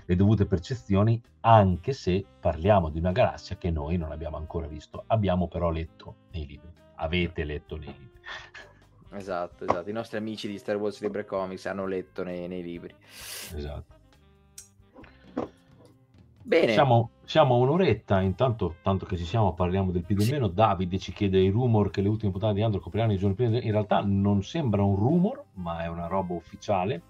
Speaker 1: le dovute percezioni, anche se parliamo di una galassia che noi non abbiamo ancora visto, abbiamo però letto nei libri, avete letto nei libri.
Speaker 2: Esatto, esatto. I nostri amici di Star Wars Libre Comics hanno letto nei, nei libri.
Speaker 1: Esatto. Bene. Siamo, siamo a un'oretta, intanto tanto che ci siamo parliamo del più del meno. Davide ci chiede i rumor che le ultime puntate di Android copriranno i giorni prima. In realtà non sembra un rumor, ma è una roba ufficiale.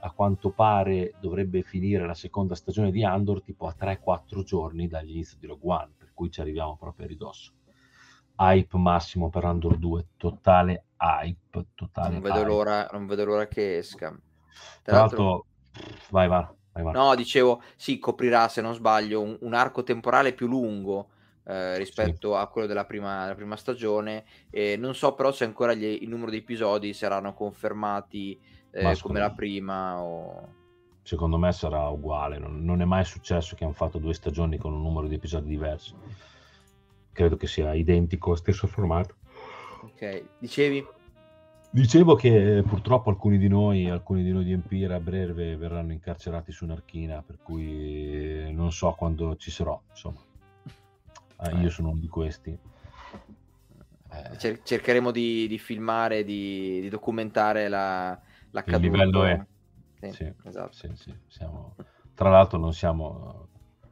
Speaker 1: A quanto pare dovrebbe finire la seconda stagione di Andor tipo a 3-4 giorni dall'inizio di Rogue One, per cui ci arriviamo proprio a ridosso. Hype massimo per Andor 2, totale hype. Totale
Speaker 2: non, vedo
Speaker 1: hype.
Speaker 2: L'ora, non vedo l'ora che esca. Tra,
Speaker 1: Tra l'altro, l'altro, vai, va.
Speaker 2: No, dicevo, sì, coprirà, se non sbaglio, un, un arco temporale più lungo eh, rispetto sì. a quello della prima, della prima stagione. E non so però se ancora gli, il numero di episodi saranno confermati eh, come la prima. O...
Speaker 1: Secondo me sarà uguale, non, non, è mai successo che hanno fatto due stagioni con un numero di episodi diversi. Credo che sia identico, stesso formato.
Speaker 2: Ok, dicevi?
Speaker 1: Dicevo che purtroppo alcuni di noi, alcuni di noi di Empira a breve verranno incarcerati su Narchina, per cui non so quando ci sarò, insomma. Eh, io sono uno di questi.
Speaker 2: Eh. Cer- cercheremo di, di, filmare, di, di documentare la,
Speaker 1: l'accaduto. Il livello è. Sì, sì, esatto. Sì, sì. Siamo... Tra l'altro non siamo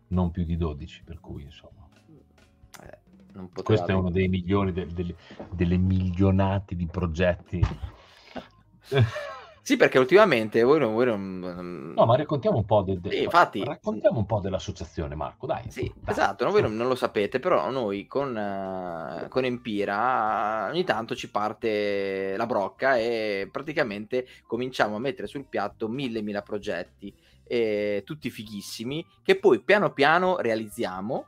Speaker 1: non più di 12, per cui insomma. Questo è uno dei milioni, de, de, delle milionati di progetti.
Speaker 2: Sì, perché ultimamente voi non... Voi non...
Speaker 1: No, ma raccontiamo un po', de, de...
Speaker 2: Sì, infatti...
Speaker 1: raccontiamo un po' dell'associazione, Marco, dai.
Speaker 2: Sì,
Speaker 1: dai.
Speaker 2: esatto, no, voi non, non, lo sapete, però noi con, uh, con Empira ogni tanto ci parte la brocca e praticamente cominciamo a mettere sul piatto mille, mille progetti, eh, tutti fighissimi, che poi piano piano realizziamo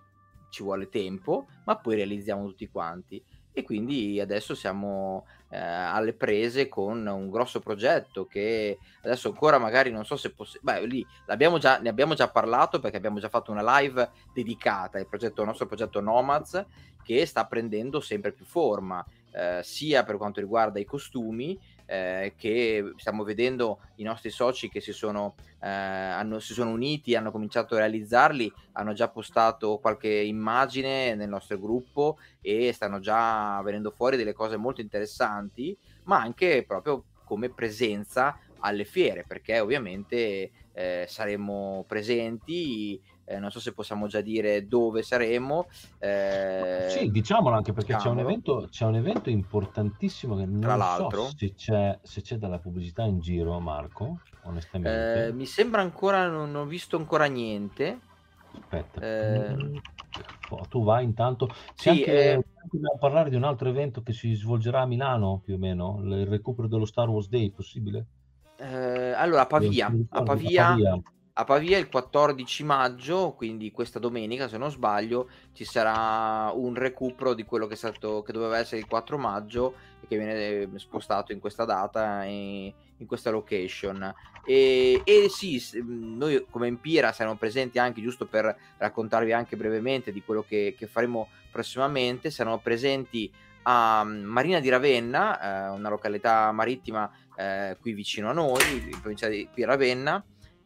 Speaker 2: ci vuole tempo, ma poi realizziamo tutti quanti. E quindi adesso siamo eh, alle prese con un grosso progetto che adesso ancora magari non so se possiamo... Beh, lì già, ne abbiamo già parlato perché abbiamo già fatto una live dedicata al, progetto, al nostro progetto Nomads che sta prendendo sempre più forma, eh, sia per quanto riguarda i costumi, eh, che stiamo vedendo i nostri soci che si sono, eh, hanno, si sono uniti, hanno cominciato a realizzarli, hanno già postato qualche immagine nel nostro gruppo e stanno già venendo fuori delle cose molto interessanti, ma anche proprio come presenza alle fiere, perché ovviamente eh, saremo presenti eh, non so se possiamo già dire dove saremo.
Speaker 1: Eh, sì, diciamolo anche perché c'è un, evento, c'è un, evento, importantissimo che non Tra l'altro, so se c'è, se c'è della pubblicità in giro, Marco, onestamente.
Speaker 2: Eh, mi sembra ancora, non, ho visto ancora niente.
Speaker 1: Aspetta, eh... tu vai intanto. C'è sì, anche, eh... dobbiamo parlare di un altro evento che si svolgerà a Milano più o meno, il recupero dello Star Wars Day, possibile?
Speaker 2: Eh, allora, a Pavia, a Pavia, a Pavia a Pavia il 14 maggio, quindi questa domenica se non sbaglio, ci sarà un recupero di quello che, stato, che doveva essere il 4 maggio e che viene eh, spostato in questa data e in questa location. E, e sì, noi come Empira saremo presenti anche, giusto per raccontarvi anche brevemente di quello che, che faremo prossimamente, saremo presenti a Marina di Ravenna, eh, una località marittima eh, qui vicino a noi, in provincia di Ravenna,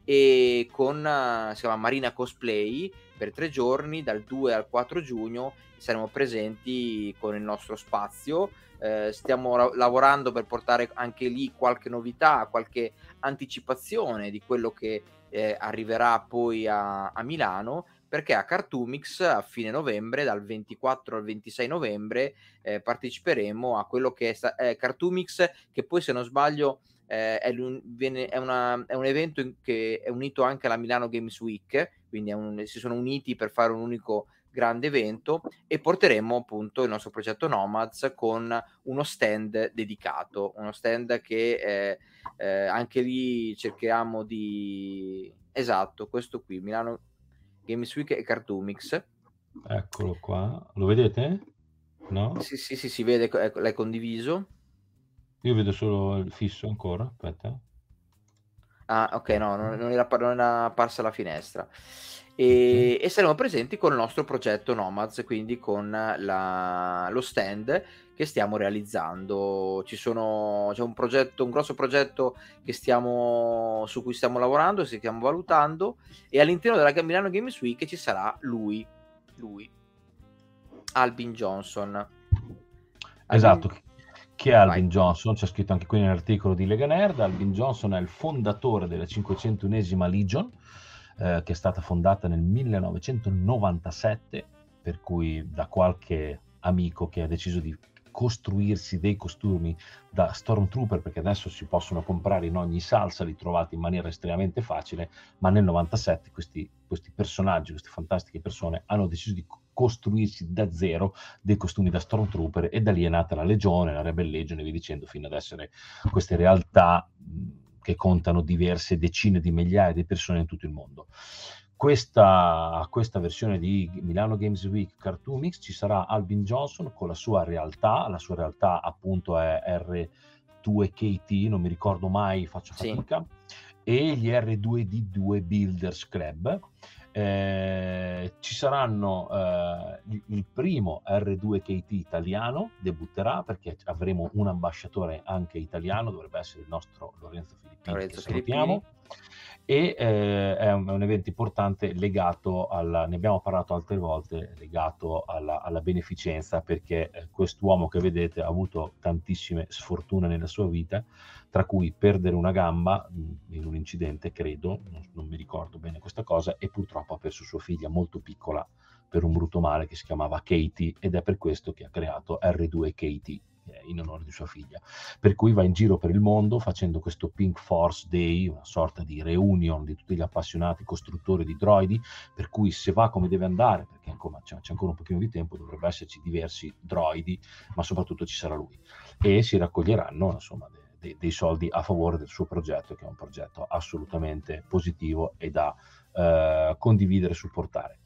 Speaker 2: e con uh, si chiama Marina Cosplay per tre giorni dal 2 al 4 giugno saremo presenti con il nostro spazio. Eh, stiamo ra- lavorando per portare anche lì qualche novità qualche anticipazione di quello che eh, arriverà poi a, a Milano perché a Cartoomix a fine novembre, dal 24 al 26 novembre, eh, parteciperemo a quello che è, sta- è Cartoomix, che poi se non sbaglio eh, è, un, viene, è, una, è, un, evento che è unito anche alla Milano Games Week, quindi un, si sono uniti per fare un unico grande evento e porteremo appunto il nostro progetto Nomads con uno stand dedicato, uno stand che eh, eh, anche lì cerchiamo di... Esatto, questo qui, Milano Games Week e Cartoomix.
Speaker 1: Eccolo qua, lo vedete? No?
Speaker 2: Sì, sì, sì, si vede, ecco, l'hai condiviso.
Speaker 1: Io vedo solo il fisso ancora, aspetta.
Speaker 2: Ah, ok, no, non, non, era, non era apparsa la finestra. E, okay. e, saremo presenti con il nostro progetto Nomads, quindi con la, lo stand che stiamo realizzando. Ci sono, c'è un progetto, un grosso progetto stiamo, su cui stiamo lavorando, stiamo valutando, e all'interno della Milano Games Week ci sarà lui, lui, Albin Johnson. Albin...
Speaker 1: Esatto, chi è Alvin Vai. Johnson? C'è scritto anche qui nell'articolo di Lega Nerd. Alvin Johnson è il fondatore della 501esima Legion, eh, che è stata fondata nel 1997, per cui da qualche amico che ha deciso di costruirsi dei costumi da Stormtrooper perché adesso si possono comprare in ogni salsa, li trovate in maniera estremamente facile, ma nel 97 questi, questi personaggi, queste fantastiche persone hanno deciso di costruirsi da zero dei costumi da Stormtrooper e da lì è nata la Legione, la Rebel Legion e via dicendo fino ad essere queste realtà che contano diverse decine di migliaia di persone in tutto il mondo questa, questa, versione di Milano Games Week Cartoon Mix ci sarà Albin Johnson con la sua realtà, la sua realtà appunto è R2KT, non mi ricordo mai, faccio fatica, sì. e gli R2D2 Builders Club. Eh, ci saranno eh, il, primo R2KT italiano, debutterà perché avremo un ambasciatore anche italiano, dovrebbe essere il nostro Lorenzo Filippini, Lorenzo che salutiamo. Filippini e eh, è, un, è, un, evento importante legato alla, ne abbiamo parlato altre volte, legato alla, alla beneficenza perché eh, quest'uomo che vedete ha avuto tantissime sfortune nella sua vita, tra cui perdere una gamba mh, in un incidente, credo, non, non, mi ricordo bene questa cosa, e purtroppo ha perso sua figlia molto piccola per un brutto male che si chiamava Katie ed è per questo che ha creato R2 Katie in onore di sua figlia. Per cui va in giro per il mondo facendo questo Pink Force Day, una sorta di reunion di tutti gli appassionati costruttori di droidi, per cui se va come deve andare, perché ancora, c'è, c'è ancora un pochino di tempo, dovrebbe esserci diversi droidi, ma soprattutto ci sarà lui. E si raccoglieranno insomma de, de, dei soldi a favore del suo progetto, che è un progetto assolutamente positivo e da eh, condividere e supportare.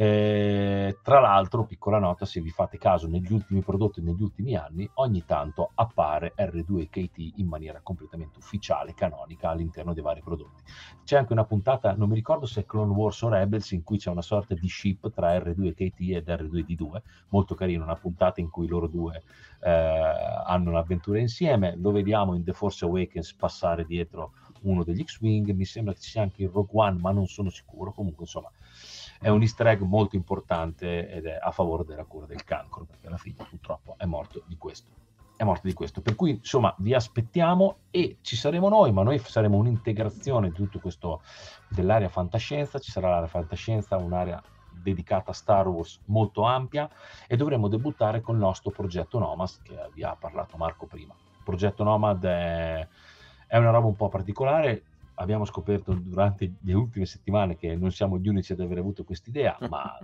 Speaker 1: Eh, tra l'altro, piccola nota, se vi fate caso, negli ultimi prodotti, negli ultimi anni, ogni tanto appare R2KT in maniera completamente ufficiale, canonica, all'interno dei vari prodotti. C'è anche una puntata, non mi ricordo se è Clone Wars o Rebels, in cui c'è una sorta di ship tra R2KT ed R2D2, molto carino, una puntata in cui loro due eh, hanno un'avventura insieme, lo vediamo in The Force Awakens passare dietro uno degli X-Wing, mi sembra che ci sia anche in Rogue One, ma non sono sicuro, comunque insomma è un easter egg molto importante ed è a favore della cura del cancro, perché alla fine purtroppo è morto di questo. È morto di questo. Per cui, insomma, vi aspettiamo e ci saremo noi, ma noi saremo un'integrazione di tutto questo dell'area fantascienza. Ci sarà l'area fantascienza, un'area dedicata a Star Wars molto ampia e dovremo debuttare con il nostro progetto Nomad che vi ha parlato Marco prima. Il progetto Nomad è, è una roba un po' particolare, abbiamo scoperto durante le ultime settimane che non siamo gli unici ad aver avuto quest'idea, (laughs) ma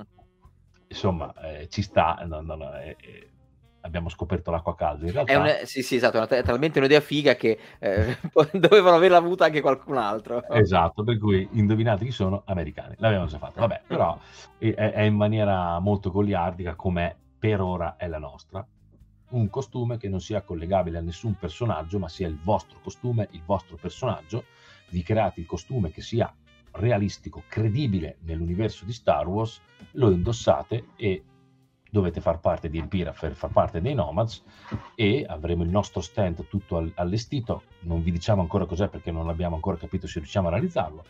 Speaker 1: insomma eh, ci sta, no, no, no, eh, eh, abbiamo scoperto l'acqua calda. In realtà...
Speaker 2: È, una, sì, sì, esatto, è talmente un'idea figa che eh, (laughs) dovevano averla avuta anche qualcun altro.
Speaker 1: Esatto, per cui indovinate chi sono? Americani, l'abbiamo già fatto, vabbè, però è, è in maniera molto goliardica come per ora è la nostra, un costume che non sia collegabile a nessun personaggio, ma sia il vostro costume, il vostro personaggio, vi create il costume che sia realistico, credibile nell'universo di Star Wars, lo indossate e dovete far parte di Empira per far parte dei Nomads e avremo il nostro stand tutto allestito, non vi diciamo ancora cos'è perché non abbiamo ancora capito se riusciamo a realizzarlo.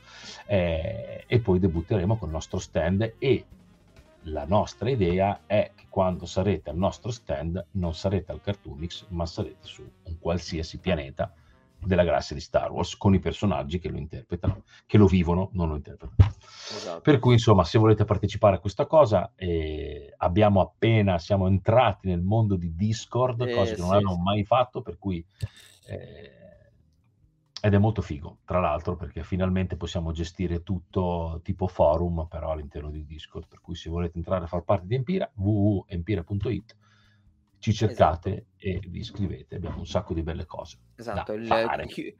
Speaker 1: Eh, e poi debutteremo con il nostro stand e la nostra idea è che quando sarete al nostro stand non sarete al Cartoonix ma sarete su un qualsiasi pianeta della galassia di Star Wars con i personaggi che lo interpretano, che lo vivono, non lo interpretano. Esatto. Per cui, insomma, se volete partecipare a questa cosa, eh, abbiamo appena, siamo entrati nel mondo di Discord, eh, cosa che non sì, abbiamo sì. mai fatto, per cui... Eh, ed è molto figo, tra l'altro, perché finalmente possiamo gestire tutto tipo forum, però all'interno di Discord. Per cui se volete entrare a far parte di Empira, www.empira.it ci cercate esatto. e vi iscrivete, abbiamo un sacco di belle cose.
Speaker 2: Esatto, il,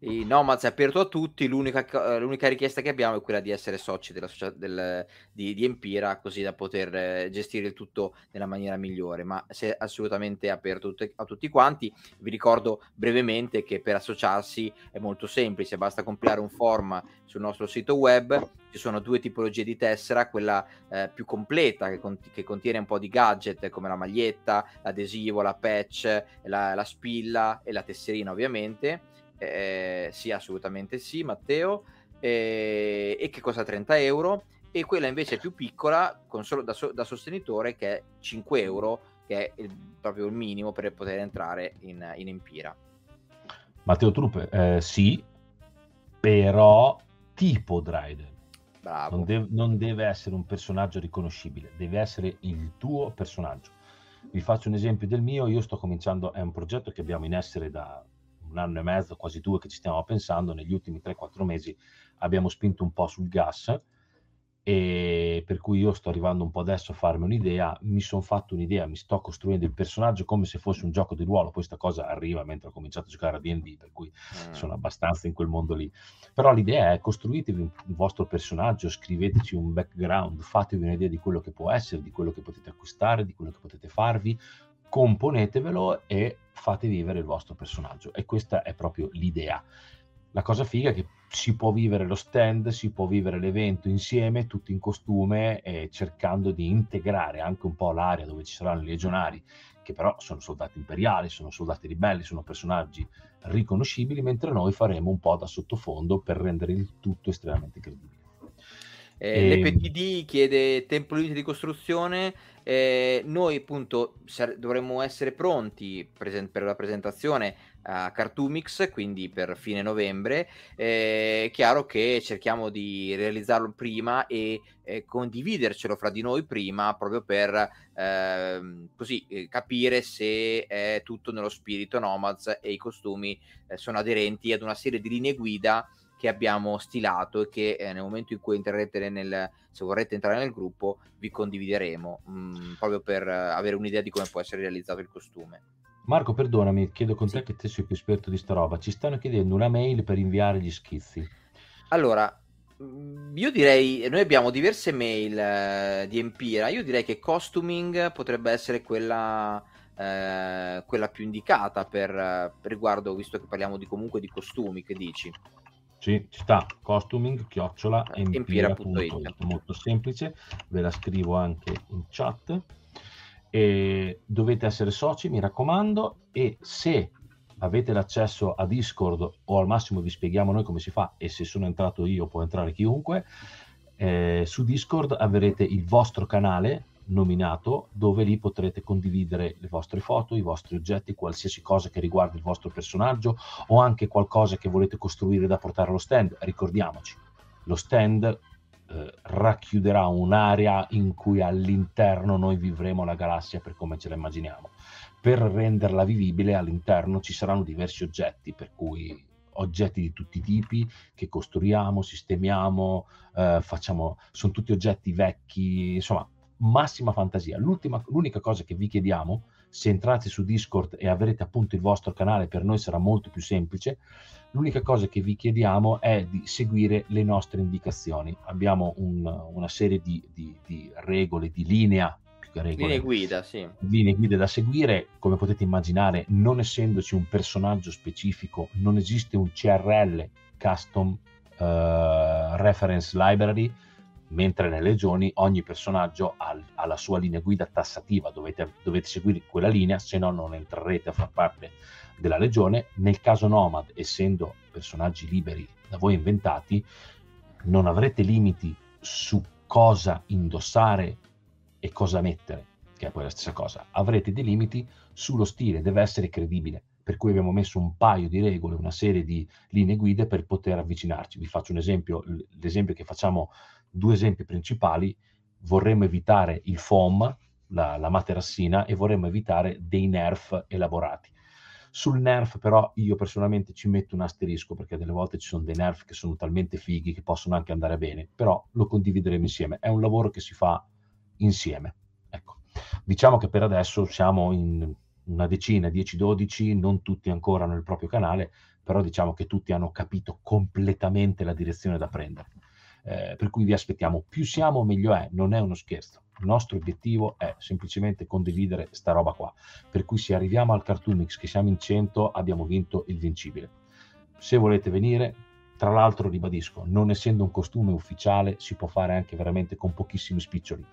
Speaker 2: i Nomads è aperto a tutti, l'unica, eh, l'unica, richiesta che abbiamo è quella di essere soci della, del, di, di, Empira, così da poter eh, gestire il tutto nella maniera migliore, ma è assolutamente aperto a tutti quanti. Vi ricordo brevemente che per associarsi è molto semplice, basta compilare un form sul nostro sito web ci sono due tipologie di tessera, quella eh, più completa che, cont- che, contiene un po' di gadget come la maglietta, l'adesivo, la patch, la, la spilla e la tesserina ovviamente. Eh, sì, assolutamente sì, Matteo. Eh, e che costa 30 euro. E quella invece più piccola, con solo da, so- da sostenitore, che è 5 euro, che è il, proprio il minimo per poter entrare in, in Empira.
Speaker 1: Matteo Truppe, eh, sì, però tipo Dryden Non deve, non deve essere un personaggio riconoscibile, deve essere il tuo personaggio. Vi faccio un esempio del mio, io sto cominciando, è un progetto che abbiamo in essere da un anno e mezzo, quasi due che ci stiamo pensando, negli ultimi 3-4 mesi abbiamo spinto un po' sul gas e per cui io sto arrivando un po' adesso a farmi un'idea, mi sono fatto un'idea, mi sto costruendo il personaggio come se fosse un gioco di ruolo, poi questa cosa arriva mentre ho cominciato a giocare a D&D, per cui mm. sono abbastanza in quel mondo lì. Però l'idea è costruitevi un, un vostro personaggio, scriveteci un background, fatevi un'idea di quello che può essere, di quello che potete acquistare, di quello che potete farvi, componetevelo e fate vivere il vostro personaggio. E questa è proprio l'idea. La cosa figa è che si può vivere lo stand, si può vivere l'evento insieme, tutti in costume, e cercando di integrare anche un po' l'area dove ci saranno i legionari, che però sono soldati imperiali, sono soldati ribelli, sono personaggi riconoscibili, mentre noi faremo un po' da sottofondo per rendere il tutto estremamente credibile.
Speaker 2: Eh, e... L'EPTD chiede tempo limite di costruzione, eh, noi appunto dovremmo essere pronti presen- per la presentazione a Cartoomix, quindi per fine novembre. Eh, è chiaro che cerchiamo di realizzarlo prima e eh, condividercelo fra di noi prima, proprio per ehm, così eh, capire se è tutto nello spirito Nomads e i costumi eh, sono aderenti ad una serie di linee guida che abbiamo stilato e che eh, nel momento in cui entrerete nel se vorrete entrare nel gruppo vi condivideremo mh, mm, proprio per avere un'idea di come può essere realizzato il costume.
Speaker 1: Marco, perdonami, chiedo con te che te sei più esperto di sta roba. Ci stanno chiedendo una mail per inviare gli schizzi.
Speaker 2: Allora, mm, io direi, noi abbiamo diverse mail eh, di Empira, io direi che costuming potrebbe essere quella, eh, quella più indicata per, per, riguardo, visto che parliamo di, comunque di costumi, che dici?
Speaker 1: Sì, ci sta, costuming, chiocciola, empira.it, molto semplice, ve la scrivo anche in chat. E dovete essere soci, mi raccomando, e se avete l'accesso a Discord o al massimo vi spieghiamo noi come si fa e se sono entrato io può entrare chiunque, eh, su Discord avrete il vostro canale nominato dove lì potrete condividere le vostre foto, i vostri oggetti, qualsiasi cosa che riguardi il vostro personaggio o anche qualcosa che volete costruire da portare allo stand. Ricordiamoci, lo stand eh, racchiuderà un'area in cui all'interno noi vivremo la galassia per come ce la immaginiamo. Per renderla vivibile all'interno ci saranno diversi oggetti, per cui oggetti di tutti i tipi che costruiamo, sistemiamo, eh, facciamo, sono tutti oggetti vecchi, insomma, massima fantasia. l'unica cosa che vi chiediamo, se entrate su Discord e avrete appunto il vostro canale, per noi sarà molto più semplice, L'unica cosa che vi chiediamo è di seguire le nostre indicazioni. Abbiamo un, una serie di, di, di, regole, di linea, regole,
Speaker 2: linee guida, sì.
Speaker 1: linee guida da seguire. Come potete immaginare, non essendoci un personaggio specifico, non esiste un CRL, Custom uh, Reference Library, mentre nelle legioni ogni personaggio ha, la sua linea guida tassativa, dovete, dovete seguire quella linea, se no non entrerete a far parte della legione. Nel caso Nomad, essendo personaggi liberi da voi inventati, non avrete limiti su cosa indossare e cosa mettere, che è poi la stessa cosa. Avrete dei limiti sullo stile, deve essere credibile. Per cui abbiamo messo un paio di regole, una serie di linee guida per poter avvicinarci. Vi faccio un esempio, l'esempio che facciamo, due esempi principali. Vorremmo evitare il foam, la, la materassina, e vorremmo evitare dei nerf elaborati sul nerf però io personalmente ci metto un asterisco perché delle volte ci sono dei nerf che sono talmente fighi che possono anche andare bene, però lo condivideremo insieme. È un lavoro che si fa insieme. Ecco. Diciamo che per adesso siamo in una decina, 10-12, non tutti ancora nel proprio canale, però diciamo che tutti hanno capito completamente la direzione da prendere. Eh, per cui vi aspettiamo, più siamo meglio è, non è uno scherzo. Il nostro obiettivo è semplicemente condividere sta roba qua. Per cui se arriviamo al Cartoonix che siamo in 100 abbiamo vinto il vincibile. Se volete venire, tra l'altro ribadisco, non essendo un costume ufficiale si può fare anche veramente con pochissimi spiccioli.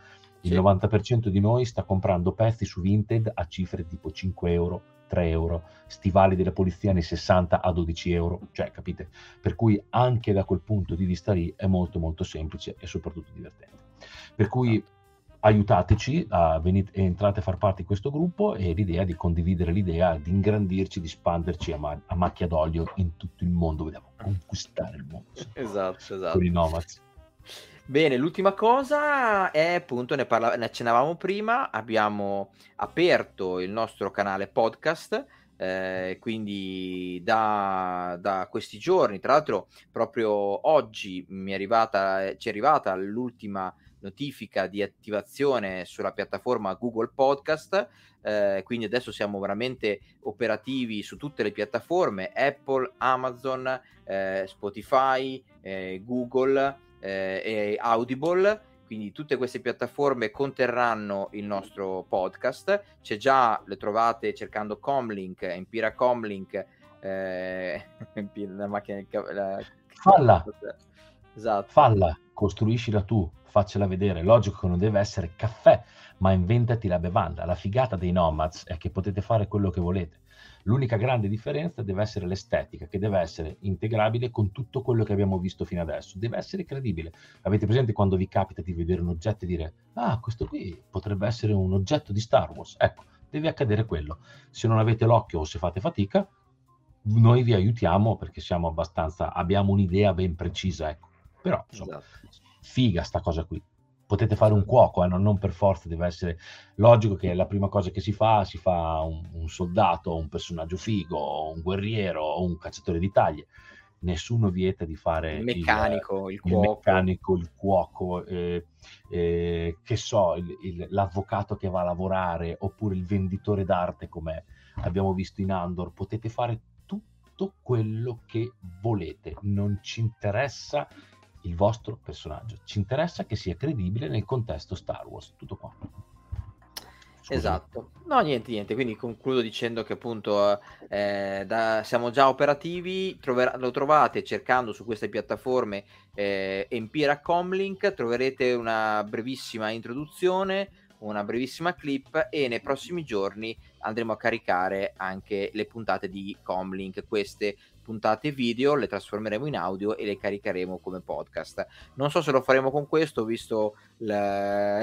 Speaker 1: Il sì. 90% di noi sta comprando pezzi su Vinted a cifre tipo 5 euro, 3 euro, stivali della polizia nei 60 a 12 euro, cioè capite? Per cui anche da quel punto di vista lì è molto molto semplice e soprattutto divertente. Per cui aiutateci, a venite, entrate a far parte di questo gruppo e l'idea di condividere l'idea, di ingrandirci, di espanderci a, ma- a macchia d'olio in tutto il mondo, vogliamo conquistare il mondo.
Speaker 2: Esatto, esatto.
Speaker 1: Con i nomads.
Speaker 2: Bene, l'ultima cosa è appunto, ne, parla- ne accennavamo prima, abbiamo aperto il nostro canale podcast, eh, quindi da, da, questi giorni, tra l'altro proprio oggi mi è arrivata, ci è arrivata l'ultima notifica di attivazione sulla piattaforma Google Podcast, eh, quindi adesso siamo veramente operativi su tutte le piattaforme, Apple, Amazon, eh, Spotify, eh, Google eh, e Audible quindi tutte queste piattaforme conterranno il nostro podcast. C'è già, le trovate cercando Comlink, Empira Comlink, eh, (laughs)
Speaker 1: la macchina la... Falla. Esatto. Falla, costruiscila tu, faccela vedere. Logico che non deve essere caffè, ma inventati la bevanda. La figata dei nomads è che potete fare quello che volete. L'unica grande differenza deve essere l'estetica, che deve essere integrabile con tutto quello che abbiamo visto fino adesso. Deve essere credibile. Avete presente quando vi capita di vedere un oggetto e dire, ah, questo qui potrebbe essere un oggetto di Star Wars? Ecco, deve accadere quello. Se non avete l'occhio o se fate fatica, noi vi aiutiamo perché siamo abbastanza, abbiamo un'idea ben precisa, ecco. Però, insomma, esatto. figa sta cosa qui potete fare un cuoco, eh, non, per forza deve essere logico che la prima cosa che si fa, si fa un, un soldato, un personaggio figo, un guerriero, un cacciatore di taglie. Nessuno vieta di fare
Speaker 2: il meccanico, il,
Speaker 1: il, il meccanico, il cuoco, eh, eh, che so, il, l'avvocato che va a lavorare oppure il venditore d'arte come abbiamo visto in Andor. Potete fare tutto quello che volete, non ci interessa il vostro personaggio. Ci interessa che sia credibile nel contesto Star Wars. Tutto qua.
Speaker 2: Scusa. Esatto, no niente niente, quindi concludo dicendo che appunto eh, da, siamo già operativi, trover- lo trovate cercando su queste piattaforme eh, Empira Comlink, troverete una brevissima introduzione, una brevissima clip e nei prossimi giorni andremo a caricare anche le puntate di Comlink, queste puntate video, le trasformeremo in audio e le caricheremo come podcast. Non so se lo faremo con questo, visto (laughs) la,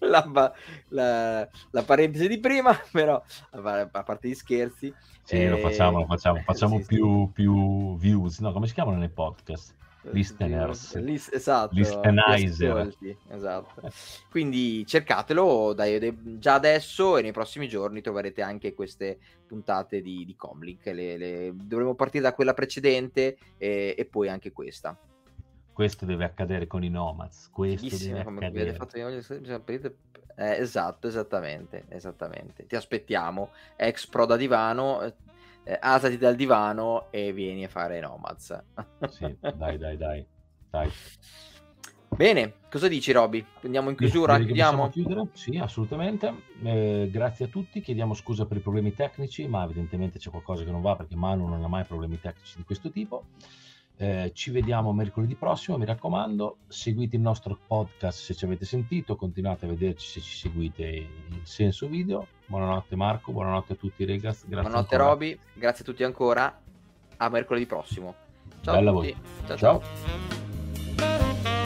Speaker 2: la, la, la parentesi di prima, (laughs) però a parte gli scherzi.
Speaker 1: Sì, eh, lo facciamo, lo facciamo, facciamo (laughs) sì, più, sì. più views, no? Come si chiamano nei podcast? Listeners,
Speaker 2: List, esatto,
Speaker 1: listenizer.
Speaker 2: Esatto. Quindi cercatelo dai, già adesso e nei prossimi giorni troverete anche queste puntate di, di Comlink. Le, le, dovremo partire da quella precedente e, e, poi anche questa.
Speaker 1: Questo deve accadere con i Nomads. Questo deve accadere.
Speaker 2: Fatto, eh, esatto, esattamente, esattamente. Ti aspettiamo. Ex pro da divano, eh, alzati dal divano e vieni a fare Nomads.
Speaker 1: sì, dai, dai, dai, dai.
Speaker 2: Bene, cosa dici Roby? Andiamo in chiusura?
Speaker 1: Chiudiamo? Sì, assolutamente. Eh, grazie a tutti, chiediamo scusa per i problemi tecnici, ma evidentemente c'è qualcosa che non va perché Manu non ha mai problemi tecnici di questo tipo. Eh, ci vediamo mercoledì prossimo, mi raccomando, seguite il nostro podcast se ci avete sentito, continuate a vederci se ci seguite in senso video. Buonanotte Marco, buonanotte a tutti ragazzi.
Speaker 2: Buonanotte Roby, grazie a tutti ancora, a mercoledì prossimo.
Speaker 1: Ciao Bella a tutti.
Speaker 2: ciao. ciao. ciao.